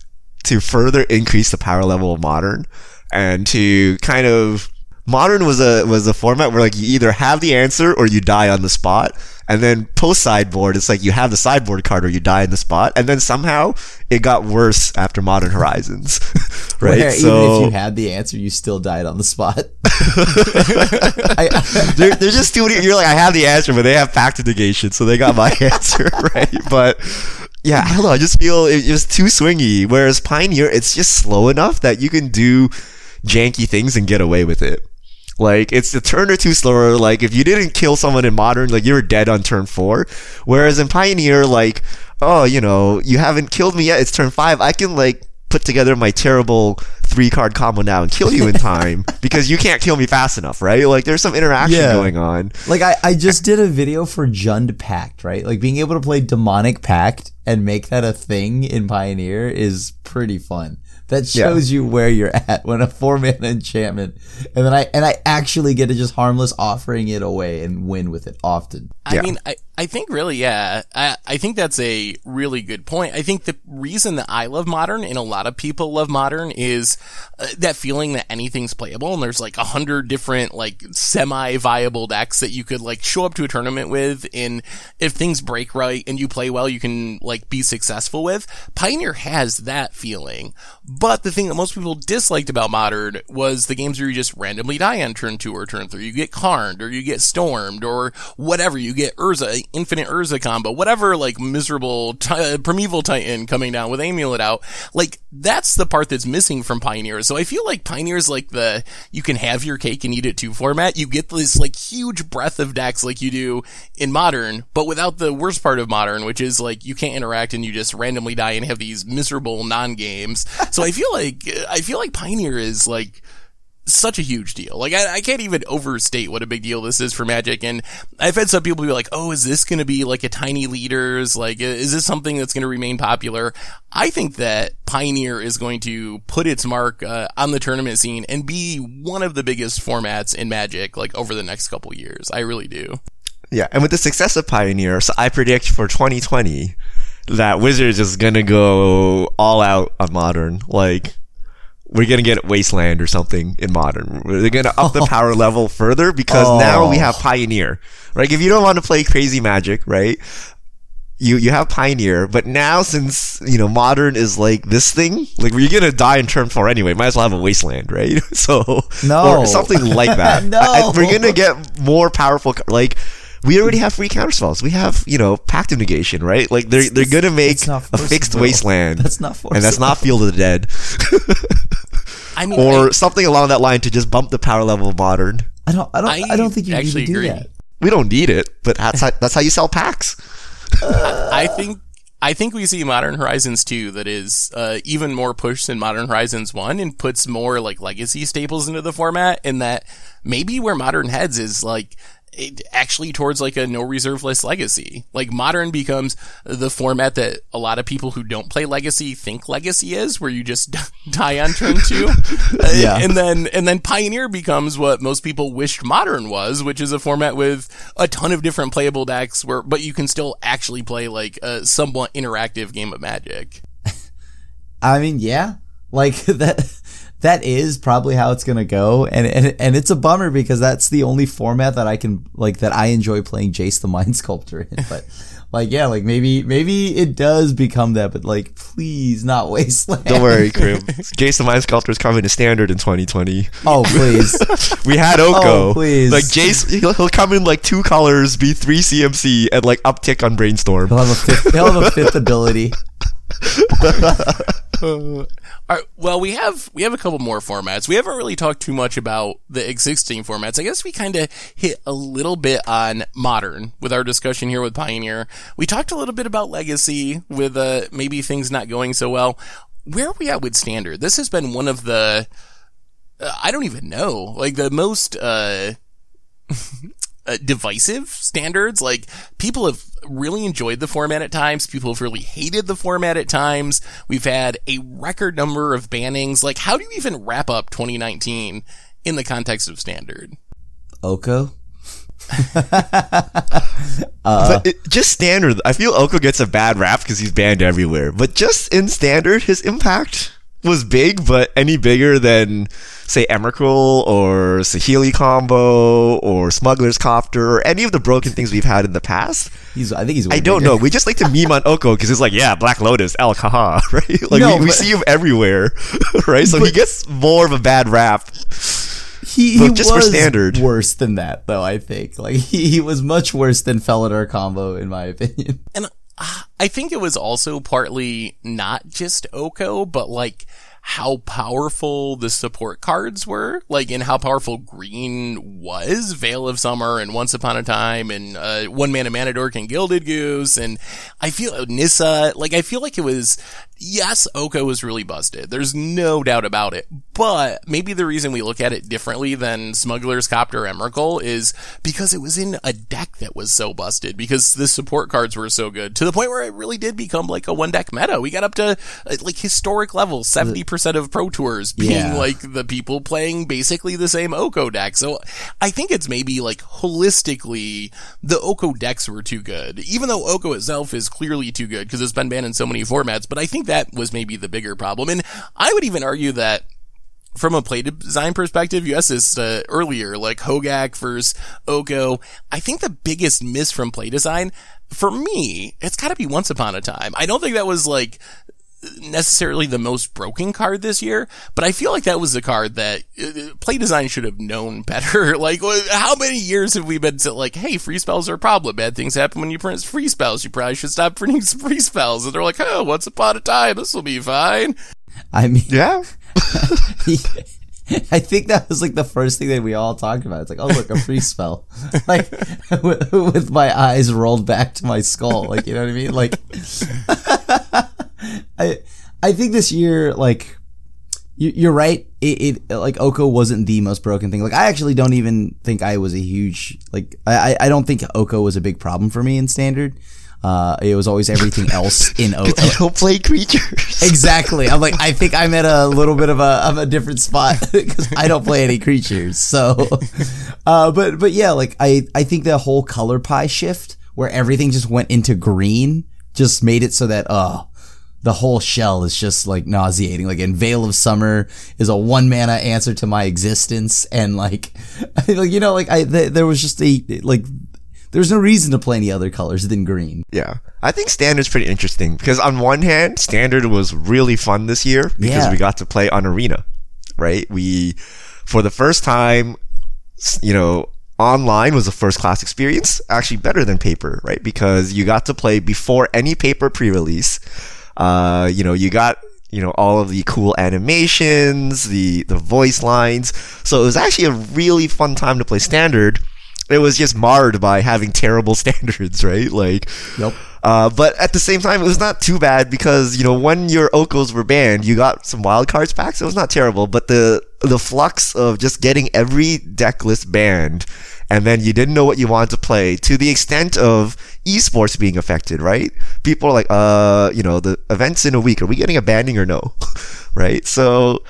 to further increase the power level of modern and to kind of modern was a was a format where like you either have the answer or you die on the spot. And then post sideboard, it's like you have the sideboard card or you die in the spot. And then somehow it got worse after Modern Horizons, right? Where even if you had the answer, you still died on the spot. I, they're, they're just doing it. You're like, I have the answer, but they have pact negation, so they got my answer, right? But yeah, I don't know. I just feel it, it was too swingy. Whereas Pioneer, it's just slow enough that you can do janky things and get away with it. Like it's a turn or two slower. Like if you didn't kill someone in modern, like you were dead on turn four. Whereas in Pioneer, like oh, you know, you haven't killed me yet. It's turn five. I can like put together my terrible three card combo now and kill you in time because you can't kill me fast enough, right? Like there's some interaction Yeah. going on. like I, I just did a video for Jund Pact, right? Like being able to play Demonic Pact and make that a thing in Pioneer is pretty fun that shows you where you're at when a four man enchantment, and then I and I actually get to just harmless offering it away and win with it often. I mean, I, I think really, yeah. I, I think that's a really good point. I think the reason that I love modern and a lot of people love modern is uh, that feeling that anything's playable and there's like a hundred different like semi-viable decks that you could like show up to a tournament with and if things break right and you play well, you can like be successful with. Pioneer has that feeling. But the thing that most people disliked about modern was the games where you just randomly die on turn two or turn three. You get carned or you get stormed or whatever. You get Urza, infinite Urza combo, whatever like miserable t- uh, primeval titan coming down with amulet out. Like that's the part that's missing from Pioneer. So I feel like Pioneer's like the you can have your cake and eat it too format. You get this like huge breadth of decks like you do in modern, but without the worst part of modern, which is like you can't interact and you just randomly die and have these miserable non games. so I feel like I feel like Pioneer is like such a huge deal. Like I, I, can't even overstate what a big deal this is for Magic. And I've had some people be like, "Oh, is this going to be like a tiny leaders? Like, is this something that's going to remain popular?" I think that Pioneer is going to put its mark uh, on the tournament scene and be one of the biggest formats in Magic, like over the next couple years. I really do. Yeah, and with the success of Pioneer, so I predict for 2020 that Wizards is gonna go all out on Modern, like we're gonna get Wasteland or something in modern. They're gonna up the power level further because oh. now we have Pioneer. Right? If you don't want to play crazy magic, right? You you have Pioneer, but now since you know modern is like this thing, like you're gonna die in turn four anyway. Might as well have a wasteland, right? So no, or something like that. no, I, we're gonna get more powerful. Like we already have free counterspells. We have, you know, pact of negation, right? Like they're they're gonna make a fixed wasteland. That's not forcible. and that's not Field of the Dead. I mean, or I, something along that line to just bump the power level of modern. I don't. I don't. I, I don't think you need to do agree. that. We don't need it, but that's how, that's how you sell packs. Uh, I think I think we see Modern Horizons 2 that is uh, even more pushed than Modern Horizons 1 and puts more like legacy staples into the format in that maybe where Modern heads is like it actually towards like a no reserve list legacy. Like modern becomes the format that a lot of people who don't play legacy think legacy is, where you just die on turn two. yeah. And then, and then pioneer becomes what most people wished modern was, which is a format with a ton of different playable decks where, but you can still actually play like a somewhat interactive game of magic. I mean, yeah, like that that is probably how it's gonna go, and and and it's a bummer because that's the only format that I can like that I enjoy playing Jace the Mind Sculptor in. But like, yeah, like maybe maybe it does become that, but like, please not Wasteland. Don't worry, Crim. Jace the Mind Sculptor is coming to standard in 2020. Oh please. we had Oko. Oh, please. Like Jace, he'll, he'll come in like two colors, be three CMC, and like uptick on Brainstorm. He'll have a fifth. He'll have a fifth ability. All right. Well, we have we have a couple more formats. We haven't really talked too much about the existing formats. I guess we kind of hit a little bit on modern with our discussion here with Pioneer. We talked a little bit about legacy with uh, maybe things not going so well. Where are we at with standard? This has been one of the uh, I don't even know, like the most uh uh, divisive standards. Like people have really enjoyed the format at times. People have really hated the format at times. We've had a record number of bannings. Like how do you even wrap up 2019 in the context of standard? Oko. uh, it, just standard. I feel Oko gets a bad rap because he's banned everywhere. But just in standard, his impact was big, but any bigger than say Emrakul or Saheeli combo or Smuggler's Copter or any of the broken things we've had in the past. He's, I think he's. I don't bigger. know. We just like to meme on Oko because it's like, yeah, Black Lotus, El Kaha, right? Like No, we, we but- see him everywhere, right? So he gets more of a bad rap. He, But he just for was standard. worse than that, though. I think like he, he was much worse than Felidar combo, in my opinion. And uh, I think it was also partly not just Oko, but like how powerful the support cards were, like and how powerful green was, Veil of Summer and Once Upon a Time and uh, One Man Mana Dork and Gilded Goose and I feel Nissa, like I feel like it was yes, Oko was really busted. There's no doubt about it. But maybe the reason we look at it differently than Smuggler's Copter Emrakul is because it was in a deck that was so busted because the support cards were so good to the point where it really did become like a one deck meta. We got up to uh, like historic levels, 70% of pro tours being Yeah. like the people playing basically the same Oko deck. So I think it's maybe like holistically the Oko decks were too good. Even though Oko itself is clearly too good because it's been banned in so many formats, but I think that was maybe the bigger problem. And I would even argue that from a play design perspective, you asked this uh, earlier, like Hogaak versus Oko. I think the biggest miss from play design, for me, it's got to be Once Upon a Time. I don't think that was like necessarily the most broken card this year, but I feel like that was the card that uh, play design should have known better. like, how many years have we been to like, hey, free spells are a problem. Bad things happen when you print free spells. You probably should stop printing free spells. And they're like, oh, once upon a time, this will be fine. I mean, Yeah. I think that was like the first thing that we all talked about. It's like, oh look, a free spell. like with, with my eyes rolled back to my skull. Like you know what I mean? Like I I think this year, like you, you're right. It, it like Oko wasn't the most broken thing. Like I actually don't even think I was a huge like I I- I don't think Oko was a big problem for me in standard. Uh, it was always everything else in Oko. You don't play creatures. Exactly. I'm like, I think I'm at a little bit of a of a different spot because I don't play any creatures. So, uh, but but yeah, like I I think the whole color pie shift where everything just went into green just made it so that oh. The whole shell is just like nauseating. Like in Veil of Summer is a one mana answer to my existence, and like, like you know, like I th- there was just a like there's no reason to play any other colors than green. Yeah. I think standard's pretty interesting because on one hand, standard was really fun this year because Yeah. we got to play on arena, right? We, for the first time, you know, online was a first class experience, actually better than paper, right? Because you got to play before any paper pre-release. Uh, you know, you got you know all of the cool animations, the the voice lines. So it was actually a really fun time to play standard. It was just marred by having terrible standards, right? Like, Yep. uh, but at the same time, it was not too bad because you know when your Okos were banned, you got some wild cards back, so it was not terrible. But the the flux of just getting every deck list banned, and then you didn't know what you wanted to play, to the extent of esports being affected, right? People are like, uh, you know, the events in a week, are we getting a banning or no? right? So,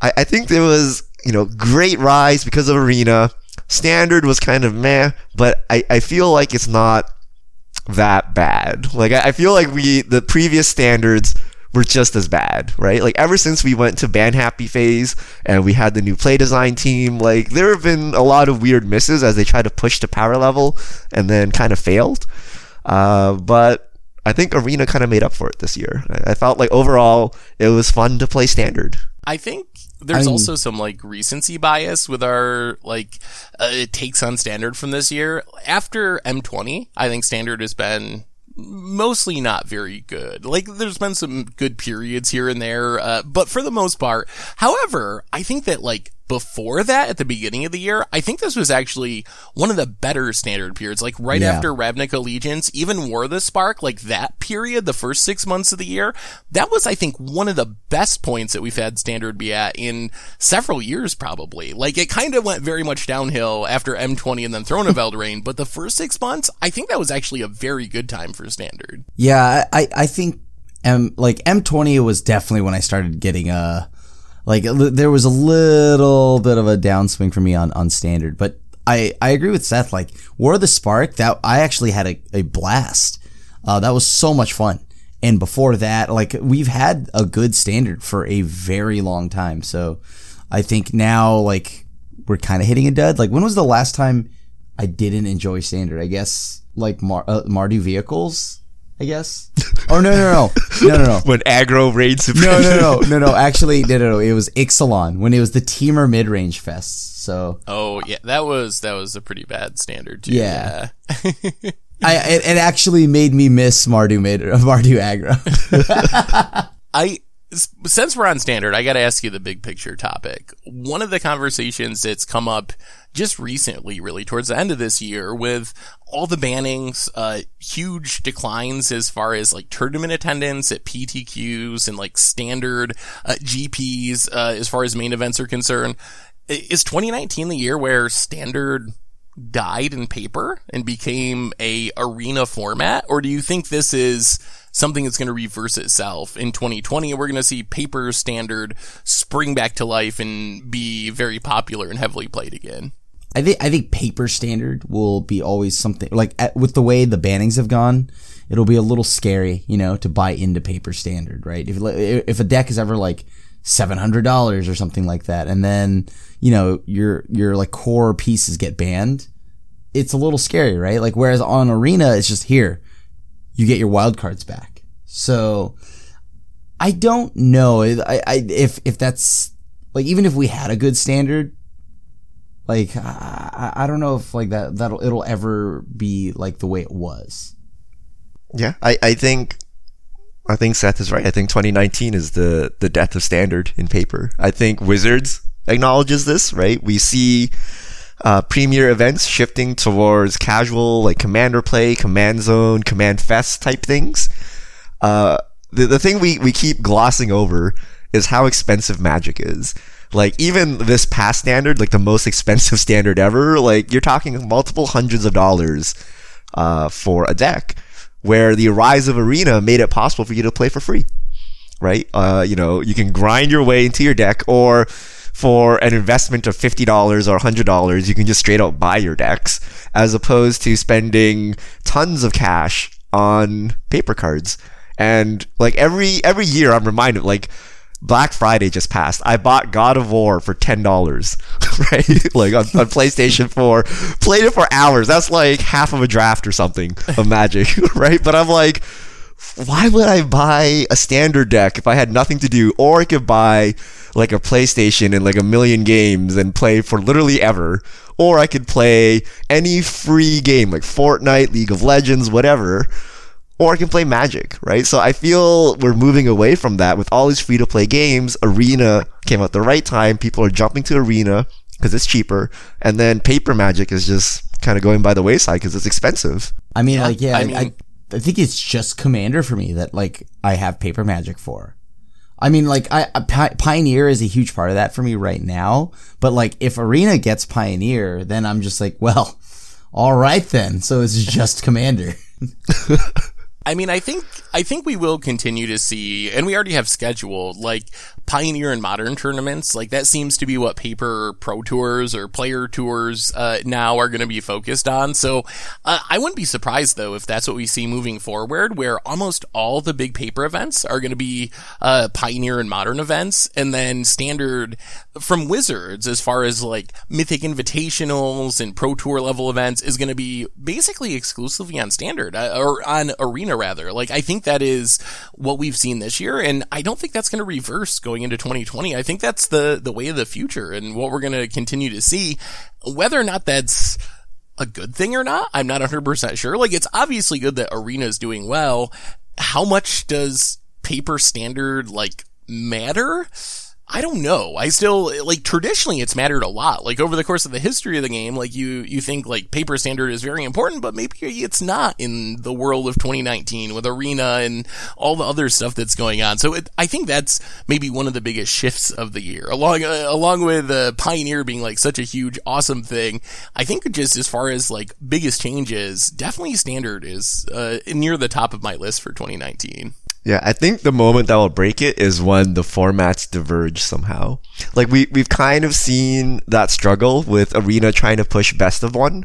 I, I think there was you know great rise because of arena. Standard was kind of meh, but I, I feel like it's not that bad. Like I, I feel like we the previous standards were just as bad, right? Like ever since we went to ban happy phase and we had the new play design team, like there have been a lot of weird misses as they try to push to power level and then kind of failed. Uh, but I think Arena kind of made up for it this year. I, I felt like overall it was fun to play standard. I think there's I- also some like recency bias with our like uh, takes on standard from this year. After M20, I think standard has been mostly not very good. Like there's been some good periods here and there, uh, but for the most part, however, I think that like before that at the beginning of the year, I think this was actually one of the better standard periods. Like right Yeah. after Ravnica Allegiance, even War of the Spark, like that period, the first six months of the year, that was, I think, one of the best points that we've had standard be at in several years, probably. Like it kind of went very much downhill after M20 and then Throne of Eldraine, but the first six months, I think that was actually a very good time for standard. Yeah, I, I think M like M twenty was definitely when I started getting a like there was a little bit of a downswing for me on on standard, but I I agree with Seth. Like War of the Spark, that I actually had a, a blast. Uh, that was so much fun. And before that, like we've had a good standard for a very long time. So I think now like we're kind of hitting a dud. Like when was the last time I didn't enjoy standard? I guess like Mar- uh, Mardu vehicles. I guess. Oh no, no, no, no, no, no. When aggro reigns supreme. No, no, no, no, no. Actually, no, no, no. It was Ixalan when it was the Temur mid range fest. So Oh yeah, that was that was a pretty bad standard too. Yeah. I it, it actually made me miss Mardu mid Mardu aggro. I since we're on standard, I got to ask you the big picture topic. One of the conversations that's come up just recently, really towards the end of this year with all the bannings, uh, huge declines as far as like tournament attendance at PTQs and like standard uh, GPs, uh, as far as main events are concerned. Is 2019 the year where standard died in paper and became a arena format? Or do you think this is something that's going to reverse itself in 2020. And We're going to see paper standard spring back to life and be very popular and heavily played again. I think I think paper standard will be always something like at, with the way the bannings have gone, it'll be a little scary, you know, to buy into paper standard, right? If if a deck is ever like seven hundred dollars or something like that, and then you know your your like core pieces get banned, it's a little scary, right? Like whereas on arena, it's just here, you get your wild cards back. So I don't know I, I if if that's like even if we had a good standard like I, I don't know if like that that'll it'll ever be like the way it was. Yeah, I, I think I think Seth is right. I think 2019 is the the death of standard in paper. I think Wizards acknowledges this, right? We see uh, premier events shifting towards casual, like commander play, command zone, command fest type things. Uh, the the thing we we keep glossing over is how expensive Magic is. Like even this past standard, like the most expensive standard ever, like you're talking multiple hundreds of dollars uh, for a deck. Where the rise of Arena made it possible for you to play for free, right? Uh, you know, you can grind your way into your deck, or for an investment of fifty dollars or hundred dollars, you can just straight out buy your decks, as opposed to spending tons of cash on paper cards. And like every every year, I'm reminded like Black Friday just passed. I bought God of War for ten dollars, right? like on, on, PlayStation Four, played it for hours. That's like half of a draft or something of Magic, right? But I'm like, why would I buy a standard deck if I had nothing to do, or I could buy like a PlayStation and like a million games and play for literally ever, or I could play any free game like Fortnite, League of Legends, whatever or I can play Magic, right? So I feel we're moving away from that with all these free to play games. Arena came out the right time. People are jumping to Arena because it's cheaper, and then Paper Magic is just kind of going by the wayside because it's expensive. I mean, like, yeah, I, mean, I, I think it's just Commander for me that like I have Paper Magic for. I mean, like, I, Pioneer is a huge part of that for me right now. But like, if Arena gets Pioneer, then I'm just like, well, all right then. So it's just Commander. I mean, I think I think we will continue to see, and we already have scheduled like Pioneer and Modern tournaments. Like that seems to be what paper pro tours or player tours uh, now are going to be focused on. So uh, I wouldn't be surprised though if that's what we see moving forward, where almost all the big paper events are going to be uh, Pioneer and Modern events, and then standard from Wizards as far as like Mythic Invitationals and Pro Tour level events is going to be basically exclusively on Standard uh, or on Arena rather. Like I think that is what we've seen this year, and I don't think that's going to reverse going into 2020. I think that's the the way of the future and what we're going to continue to see. Whether or not that's a good thing or not, I'm not 100% sure. Like it's obviously good that Arena is doing well. How much does paper standard like matter? I don't know. I still like traditionally it's mattered a lot. Like over the course of the history of the game, like you you think like paper standard is very important, but maybe it's not in the world of 2019 with arena and all the other stuff that's going on. So it, I think that's maybe one of the biggest shifts of the year, along uh, along with uh, Pioneer being like such a huge awesome thing. I think just as far as like biggest changes, definitely standard is uh, near the top of my list for 2019. Yeah, I think the moment that will break it is when the formats diverge somehow. Like we we've kind of seen that struggle with Arena trying to push best of one,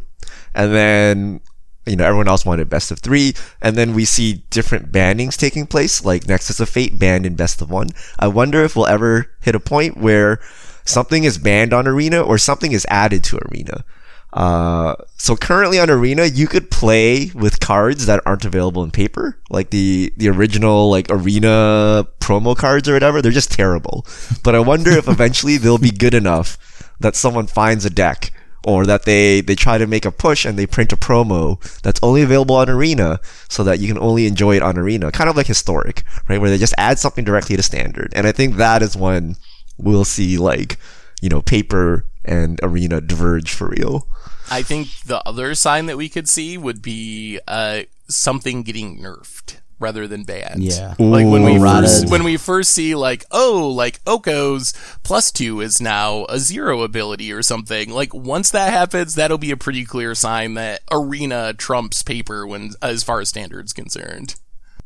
and then you know everyone else wanted best of three, and then we see different bannings taking place, like Nexus of Fate banned in best of one. I wonder if we'll ever hit a point where something is banned on Arena or something is added to Arena. Uh, so currently on Arena, you could play with cards that aren't available in paper, like the the original like Arena promo cards or whatever. They're just terrible. But I wonder if eventually they'll be good enough that someone finds a deck or that they they try to make a push and they print a promo that's only available on Arena so that you can only enjoy it on Arena, kind of like historic, right? Where they just add something directly to standard, and I think that is when we'll see like you know paper and Arena diverge for real. I think the other sign that we could see would be uh, something getting nerfed rather than banned. Yeah. Like when we Ooh. first when we first see like oh like Oko's plus two is now a zero ability or something. Like once that happens, that'll be a pretty clear sign that arena trumps paper when as far as standards concerned.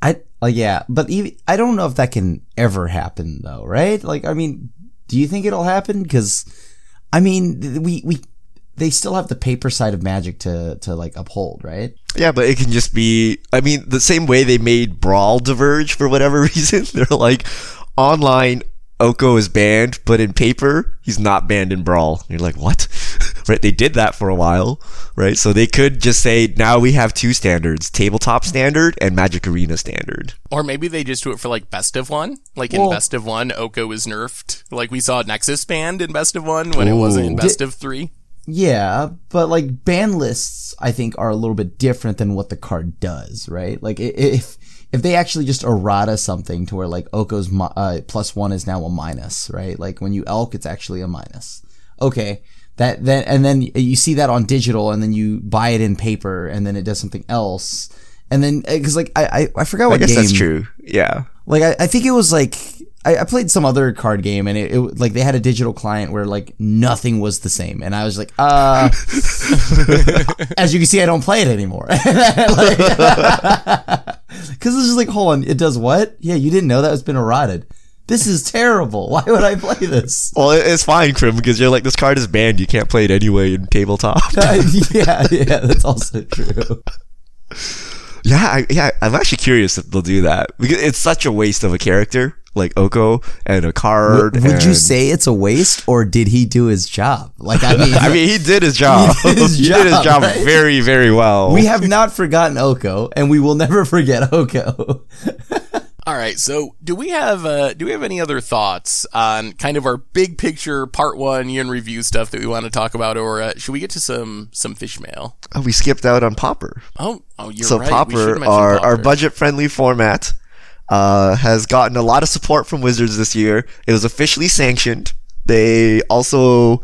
I like yeah, but even, I don't know if that can ever happen though, right? Like I mean, do you think it'll happen? Because I mean, we we they still have the paper side of Magic to to like uphold, right? Yeah, but it can just be. I mean, the same way they made Brawl diverge for whatever reason. They're like, online, Oko is banned, but in paper, he's not banned in Brawl. And you're like, what? right? They did that for a while, right? So they could just say, now we have two standards tabletop standard and Magic Arena standard. Or maybe they just do it for like best of one. Like in Well- best of one, Oko is nerfed. Like we saw Nexus banned in best of one when it wasn't in Ooh. best of three. Yeah, but like ban lists, I think are a little bit different than what the card does, right? Like if if they actually just errata something to where like Oko's mi- uh, plus one is now a minus, right? Like when you elk, it's actually a minus. Okay, that then and then you see that on digital, and then you buy it in paper, and then it does something else, and then because like I, I I forgot I what guess game. that's true. Yeah. Like I, I think it was like I, I played some other card game and it, it like they had a digital client where like nothing was the same. And I was like uh as you can see I don't play it anymore. Because it's just like hold on it does what? Yeah you didn't know that was been eroded. This is terrible. Why would I play this? Well, it's fine, Crim, because you're like, this card is banned. You can't play it anyway in tabletop. yeah yeah that's also true. Yeah, I, yeah, I'm actually curious if they'll do that. Because it's such a waste of a character like Oko and a card. would you say it's a waste or did he do his job like I mean I mean, he did his job. He did his He did his job, job right? very, very well. we have not forgotten Oko and we will never forget Oko All right. So, do we have uh, do we have any other thoughts on kind of our big picture part one year in review stuff that we want to talk about, or uh, should we get to some some fish mail? Oh, we skipped out on Pauper. Oh, oh, you're so right. we should Pauper, mention our, our budget-friendly format, uh, has gotten a lot of support from Wizards this year. It was officially sanctioned. They also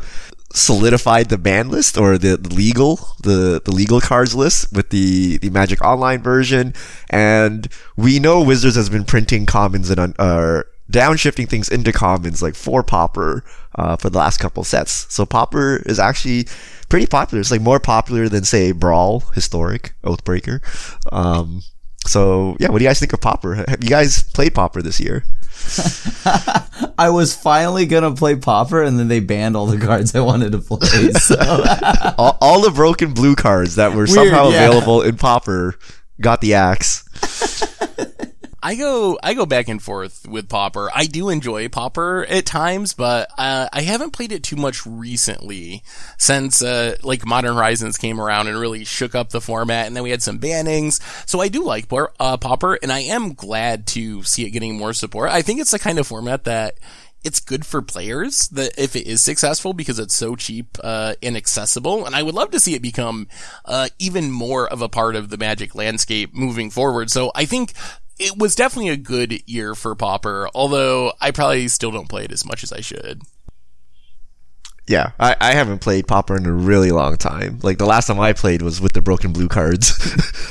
solidified the ban list or the legal the the legal cards list with the the Magic Online version, and we know Wizards has been printing commons and uh, downshifting things into commons like for Pauper uh, for the last couple sets. So Pauper is actually pretty popular. It's like more popular than say Brawl, Historic, Oathbreaker. Um, so yeah, what do you guys think of Pauper? Have you guys played Pauper this year? I was finally gonna play Pauper, and then they banned all the cards I wanted to play. So all, all the broken blue cards that were somehow yeah. available in Pauper got the axe. I go I go back and forth with Pauper. I do enjoy Pauper at times, but uh, I haven't played it too much recently since uh, like Modern Horizons came around and really shook up the format, and then we had some bannings. So I do like uh, Pauper, and I am glad to see it getting more support. I think it's the kind of format that it's good for players that if it is successful because it's so cheap uh, and and i would love to see it become uh, even more of a part of the magic landscape moving forward so i think it was definitely a good year for pauper although i probably still don't play it as much as i should Yeah, I, I haven't played Pauper in a really long time. Like the last time I played was with the broken blue cards.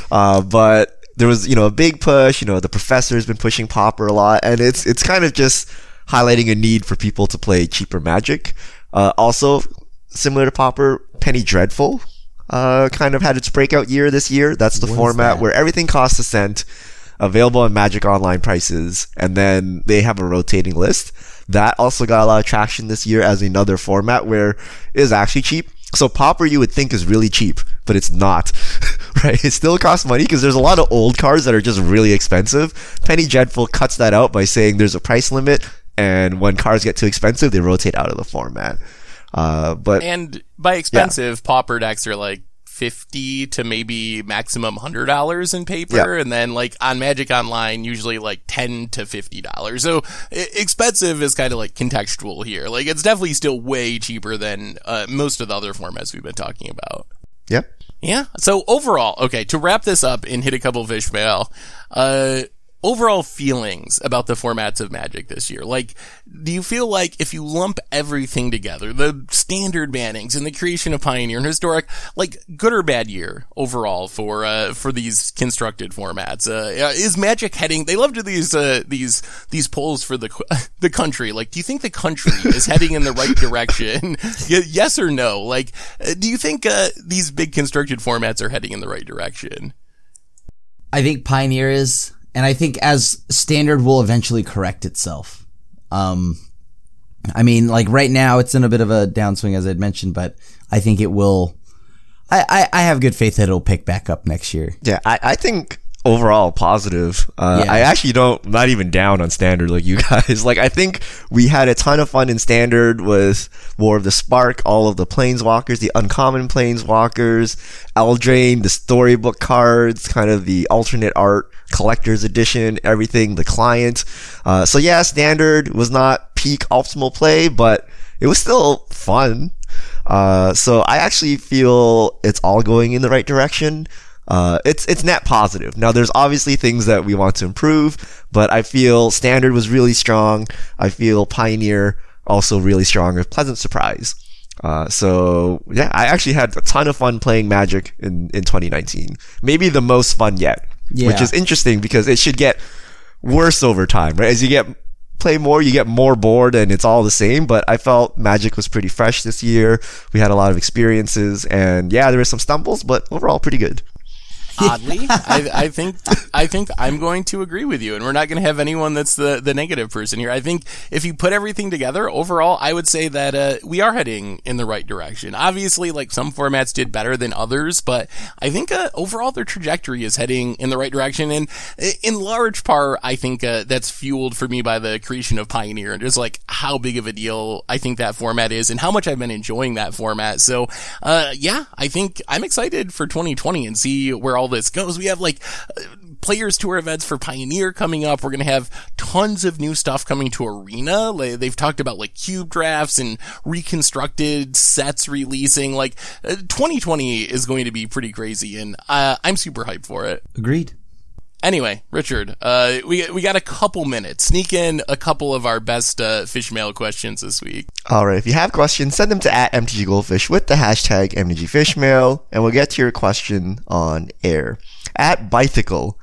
uh, but there was, you know, a big push. You know, the professor's been pushing Pauper a lot, and it's it's kind of just highlighting a need for people to play cheaper Magic. Uh, also, similar to Pauper, Penny Dreadful uh, kind of had its breakout year this year. That's the What is format that? where everything costs a cent, available on Magic Online prices, and then they have a rotating list. That also got a lot of traction this year as another format where it is actually cheap. So Pauper you would think is really cheap, but it's not. right? It still costs money because there's a lot of old cards that are just really expensive. Penny Dreadful cuts that out by saying there's a price limit, and when cards get too expensive, they rotate out of the format. Uh, but and by expensive pauper decks are like 50 to maybe maximum $100 in paper. Yeah. And then like on Magic Online, usually like 10 to $50. So i- expensive is kind of like contextual here. Like it's definitely still way cheaper than uh, most of the other formats we've been talking about. Yep. Yeah. So overall, okay, to wrap this up and hit a couple fish mail, uh, overall feelings about the formats of Magic this year. Like, do you feel like if you lump everything together, the standard bannings and the creation of Pioneer and Historic, like good or bad year overall for, uh, for these constructed formats? Uh, is Magic heading, they love to these, uh, these, these polls for the, the country. Like, do you think the country is heading in the right direction? Yes or no? Like, uh, do you think, uh, these big constructed formats are heading in the right direction? I think Pioneer is, and I think as standard will eventually correct itself. Um, I mean, like right now it's in a bit of a downswing as I'd mentioned, but I think it will. I, I, I have good faith that it'll pick back up next year. Yeah, I, I think overall positive. Uh, Yeah. I actually don't, not even down on standard like you guys. Like, I think we had a ton of fun in standard with War of the Spark, all of the planeswalkers, the uncommon planeswalkers, Eldraine, the storybook cards, kind of the alternate art collector's edition, everything, the client. Uh, so yeah, standard was not peak optimal play, but it was still fun. Uh, so I actually feel it's all going in the right direction. Uh, it's it's net positive. Now there's obviously things that we want to improve, but I feel standard was really strong. I feel pioneer also really strong. A pleasant surprise. Uh, so yeah, I actually had a ton of fun playing Magic in in 2019. Maybe the most fun yet, which is interesting because it should get worse over time, right? As you get play more, you get more bored and it's all the same. But I felt Magic was pretty fresh this year. We had a lot of experiences and yeah, there were some stumbles, but overall pretty good. oddly. I, I think I think I'm going to agree with you, and we're not going to have anyone that's the the negative person here. I think if you put everything together, overall, I would say that uh, we are heading in the right direction. Obviously, like some formats did better than others, but I think uh, overall their trajectory is heading in the right direction, and uh, in large part, I think uh, that's fueled for me by the creation of Pioneer and just like how big of a deal I think that format is, and how much I've been enjoying that format. So, uh, yeah, I think I'm excited for 2020 and see where all this goes. We have like uh, players tour events for Pioneer coming up. We're going to have tons of new stuff coming to Arena. Like, they've talked about like cube drafts and reconstructed sets releasing. Like uh, 2020 is going to be pretty crazy and uh, I'm super hyped for it. Agreed. Anyway, Richard, uh, we we got a couple minutes. Sneak in a couple of our best uh, fish mail questions this week. All right. If you have questions, send them to at MTG Goldfish with the hashtag MTGFishmail, and we'll get to your question on air. At Bicycle,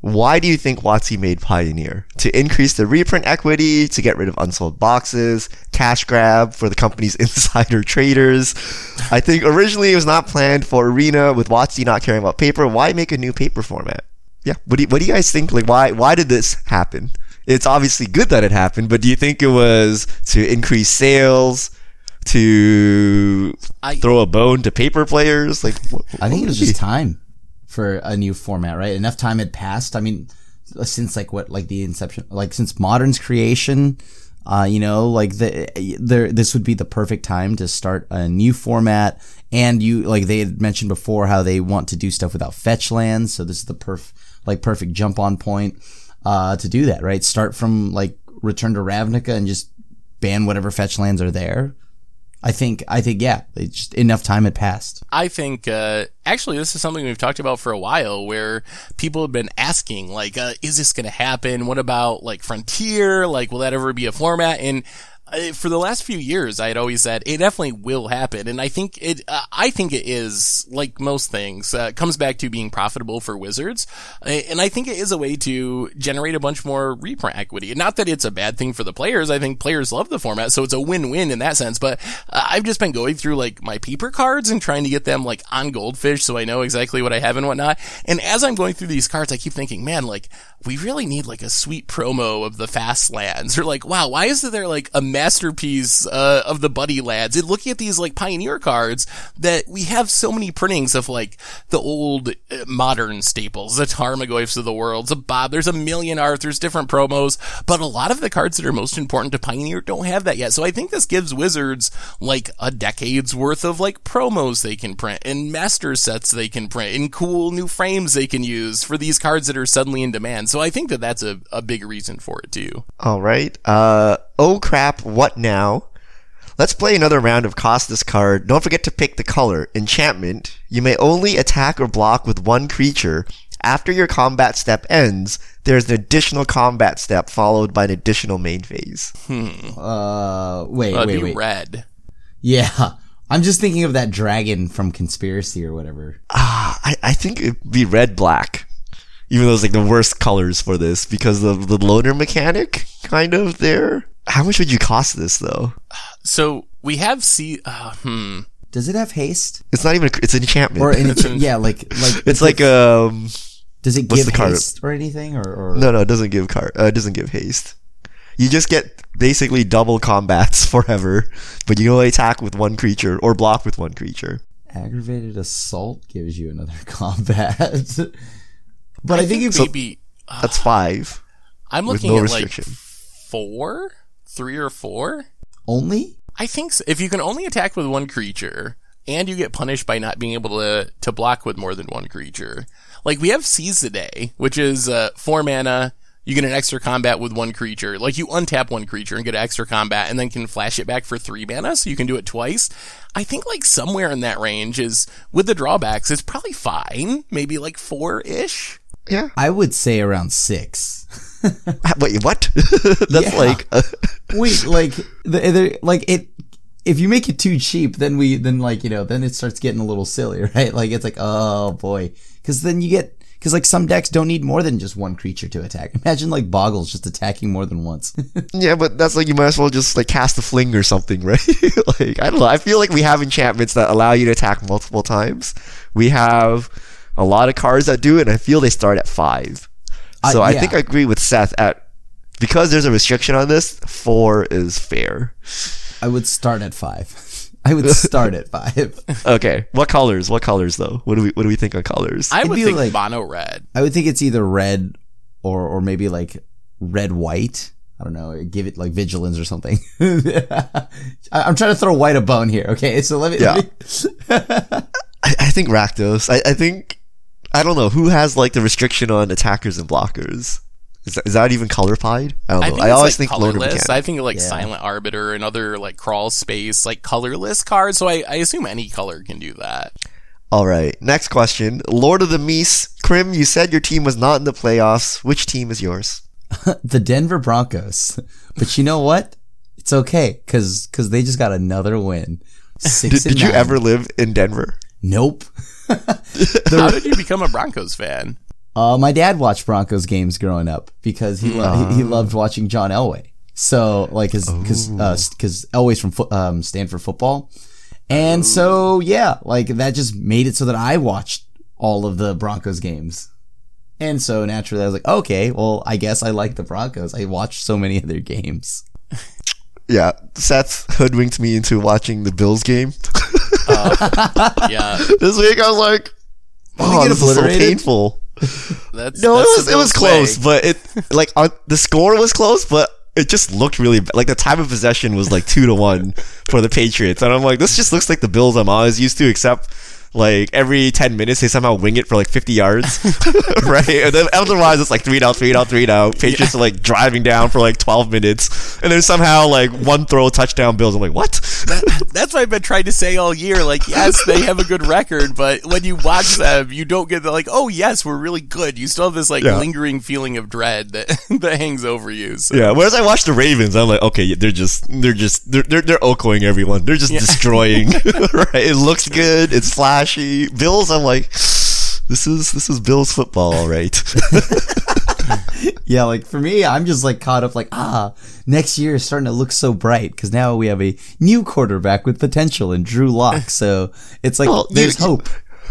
why do you think WotC made Pioneer? To increase the reprint equity, to get rid of unsold boxes, cash grab for the company's insider traders. I think originally it was not planned for Arena with WotC not caring about paper. Why make a new paper format? Yeah. What do you, what do you guys think? Like, why why did this happen? It's obviously good that it happened, but do you think it was to increase sales, to I- throw a bone to paper players? Like, what, I think it was would just time for a new format, right? Enough time had passed. I mean, since like what, like the inception, like since modern's creation, uh, you know, like the there, this would be the perfect time to start a new format. And you, like they had mentioned before, how they want to do stuff without fetch lands. So this is the perf, like perfect jump on point, uh, to do that, right? Start from like Return to Ravnica and just ban whatever fetch lands are there. I think, I think, yeah, it's just enough time had passed. I think uh, actually this is something we've talked about for a while, where people have been asking, like, uh, is this going to happen? What about like Frontier? Like, will that ever be a format? And for the last few years, I had always said it definitely will happen, and I think it. Uh, I think it is like most things. Uh, comes back to being profitable for Wizards, and I think it is a way to generate a bunch more reprint equity. Not that it's a bad thing for the players. I think players love the format, so it's a win-win in that sense. But uh, I've just been going through like my paper cards and trying to get them like on Goldfish, so I know exactly what I have and whatnot. And as I'm going through these cards, I keep thinking, man, like we really need like a sweet promo of the fast lands, or like, wow, why is there like a masterpiece uh, of the Buddy lads. And looking at these like Pioneer cards, that we have so many printings of like the old uh, modern staples, the Tarmogoyfs of the world, the Bob. There's a million art. There's different promos, but a lot of the cards that are most important to Pioneer don't have that yet. So I think this gives Wizards like a decade's worth of like promos they can print and master sets they can print and cool new frames they can use for these cards that are suddenly in demand. So I think that that's a, a big reason for it too. All right. Uh, oh crap, what now? Let's play another round of cost this card. Don't forget to pick the color. Enchantment. You may only attack or block with one creature. After your combat step ends, there's an additional combat step followed by an additional main phase. Hmm. Uh, wait, That'd wait, be wait. red. Yeah. I'm just thinking of that dragon from Conspiracy or whatever. Ah, I, I think it'd be red black. Even though it's like the worst colors for this because of the loader mechanic kind of there. How much would you cost this though? So we have C. Uh, hmm. Does it have haste? It's not even a, it's an enchantment. Or an It's encha- yeah, like like it's like um does it give the card? haste or anything or, or no no it doesn't give car uh, it doesn't give haste. You just get basically double combats forever, but you only attack with one creature or block with one creature. aggravated assault gives you another combat. but I, think, if maybe That's five. I'm with looking no at like four, three or four. only I think so. if you can only attack with one creature and you get punished by not being able to to block with more than one creature, like we have Seize the Day, which is uh, four mana. You get an extra combat with one creature. Like you untap one creature and get an extra combat, and then can flash it back for three mana, so you can do it twice. I think like somewhere in that range is with the drawbacks. It's probably fine, maybe like four ish. Yeah. I would say around six. Wait, what? That's Yeah. like uh, Wait, like the, the like it. If you make it too cheap, then we then like you know then it starts getting a little silly, right? Like it's like oh boy, because then you get because like some decks don't need more than just one creature to attack. Imagine like Boggles just attacking more than once. Yeah, but that's like you might as well just like cast a fling or something, right? like I don't know. I feel like we have enchantments that allow you to attack multiple times. We have a lot of cards that do and I feel they start at five. Uh, So I think I agree with Seth at because there's a restriction on this. Four is fair. I would start at five. I would start at five. Okay, what colors? What colors though? What do we what do we think on colors? I It'd would be think like- mono red. I would think it's either red or or maybe like red white. I don't know. Give it like vigilance or something. I, I'm trying to throw white a bone here. Okay, so let me. Yeah. Let me I, I think Rakdos. I, I think I don't know who has like the restriction on attackers and blockers. Is that, is that even colorified? I don't I know. think I, it's always like think colorless. mechanic. I think like Yeah. Silent Arbiter and other like crawl space, like colorless cards. So I, I assume any color can do that. All right. Next question. Lord of the Meese. Crim, you said your team was not in the playoffs. Which team is yours? the Denver Broncos. But you know what? It's okay because because they just got another win. Six Did, did you ever live in Denver? Nope. How did you become a Broncos fan? Uh, my dad watched Broncos games growing up because he lo- he, he loved watching John Elway. So like his because because Elway's from fo- um, Stanford football, and so yeah, like that just made it so that I watched all of the Broncos games. And so naturally, I was like, okay, well, I guess I like the Broncos. I watched so many of their games. Yeah. Seth hoodwinked me into watching the Bills game. Oh. Yeah, this week I was like, oh, this is so painful. that's No, that's it was it was Bills' way. close, but it like on, the score was close, but it just looked really ba- like the time of possession was like two to one for the Patriots, and I'm like, this just looks like the Bills I'm always used to, except like every ten minutes they somehow wing it for like 50 yards, right? And then otherwise it's like three down, three down, three down. Patriots are like driving down for like 12 minutes, and then somehow like one throw touchdown Bills. I'm like, what? That's what I've been trying to say all year. Like, yes, they have a good record, but when you watch them, you don't get the like, oh yes, we're really good. You still have this like Yeah. lingering feeling of dread that that hangs over you. So. Yeah. Whereas I watch the Ravens, I'm like, okay, they're just they're just they're they're, they're okoing everyone. They're just destroying. right? It looks good. It's flashy. Bills, I'm like, this is this is Bills football, all right. Yeah, like for me, I'm just like caught up. Like ah, next year is starting to look so bright because now we have a new quarterback with potential in Drew Lock. So it's like Well, there's you- hope.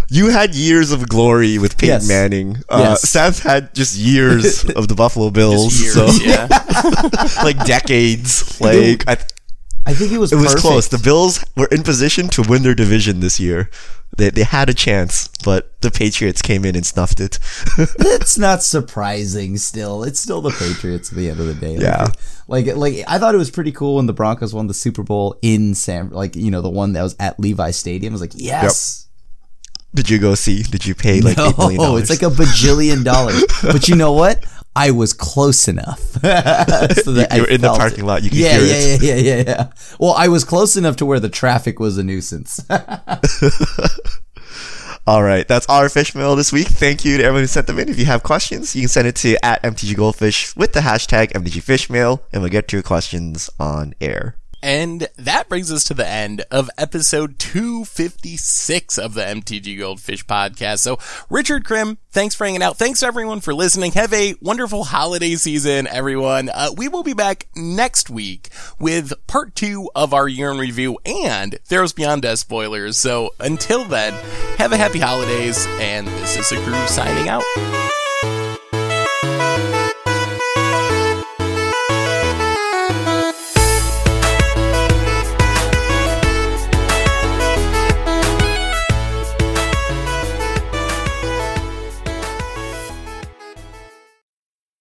you had years of glory with Peyton Yes. Manning. Uh, Yes. Seth had just years of the Buffalo Bills. Years, so yeah. like decades. Like I, I think it was It was perfect. close. The Bills were in position to win their division this year. They they had a chance, but the Patriots came in and snuffed it. It's not surprising. Still, it's still the Patriots at the end of the day. Like, Yeah. like like I thought it was pretty cool when the Broncos won the Super Bowl in San, like you know the one that was at Levi Stadium. I was like, yes. Did you go see? Did you pay like No, it's like a bajillion dollars. but you know what? I was close enough. so that You were in the parking it. lot. You could yeah, hear yeah, it. yeah, yeah, yeah, yeah. Well, I was close enough to where the traffic was a nuisance. All right, that's our fish mail this week. Thank you to everyone who sent them in. If you have questions, you can send it to at MTG Goldfish with the hashtag MTG Fishmail, and we'll get to your questions on air. And that brings us to the end of episode 256 of the MTG Goldfish podcast. So, Richard Crim, thanks for hanging out. Thanks to everyone for listening. Have a wonderful holiday season, everyone. Uh, we will be back next week with part two of our year in review and Theros Beyond Death spoilers. So, until then, have a happy holidays, and this is a crew signing out.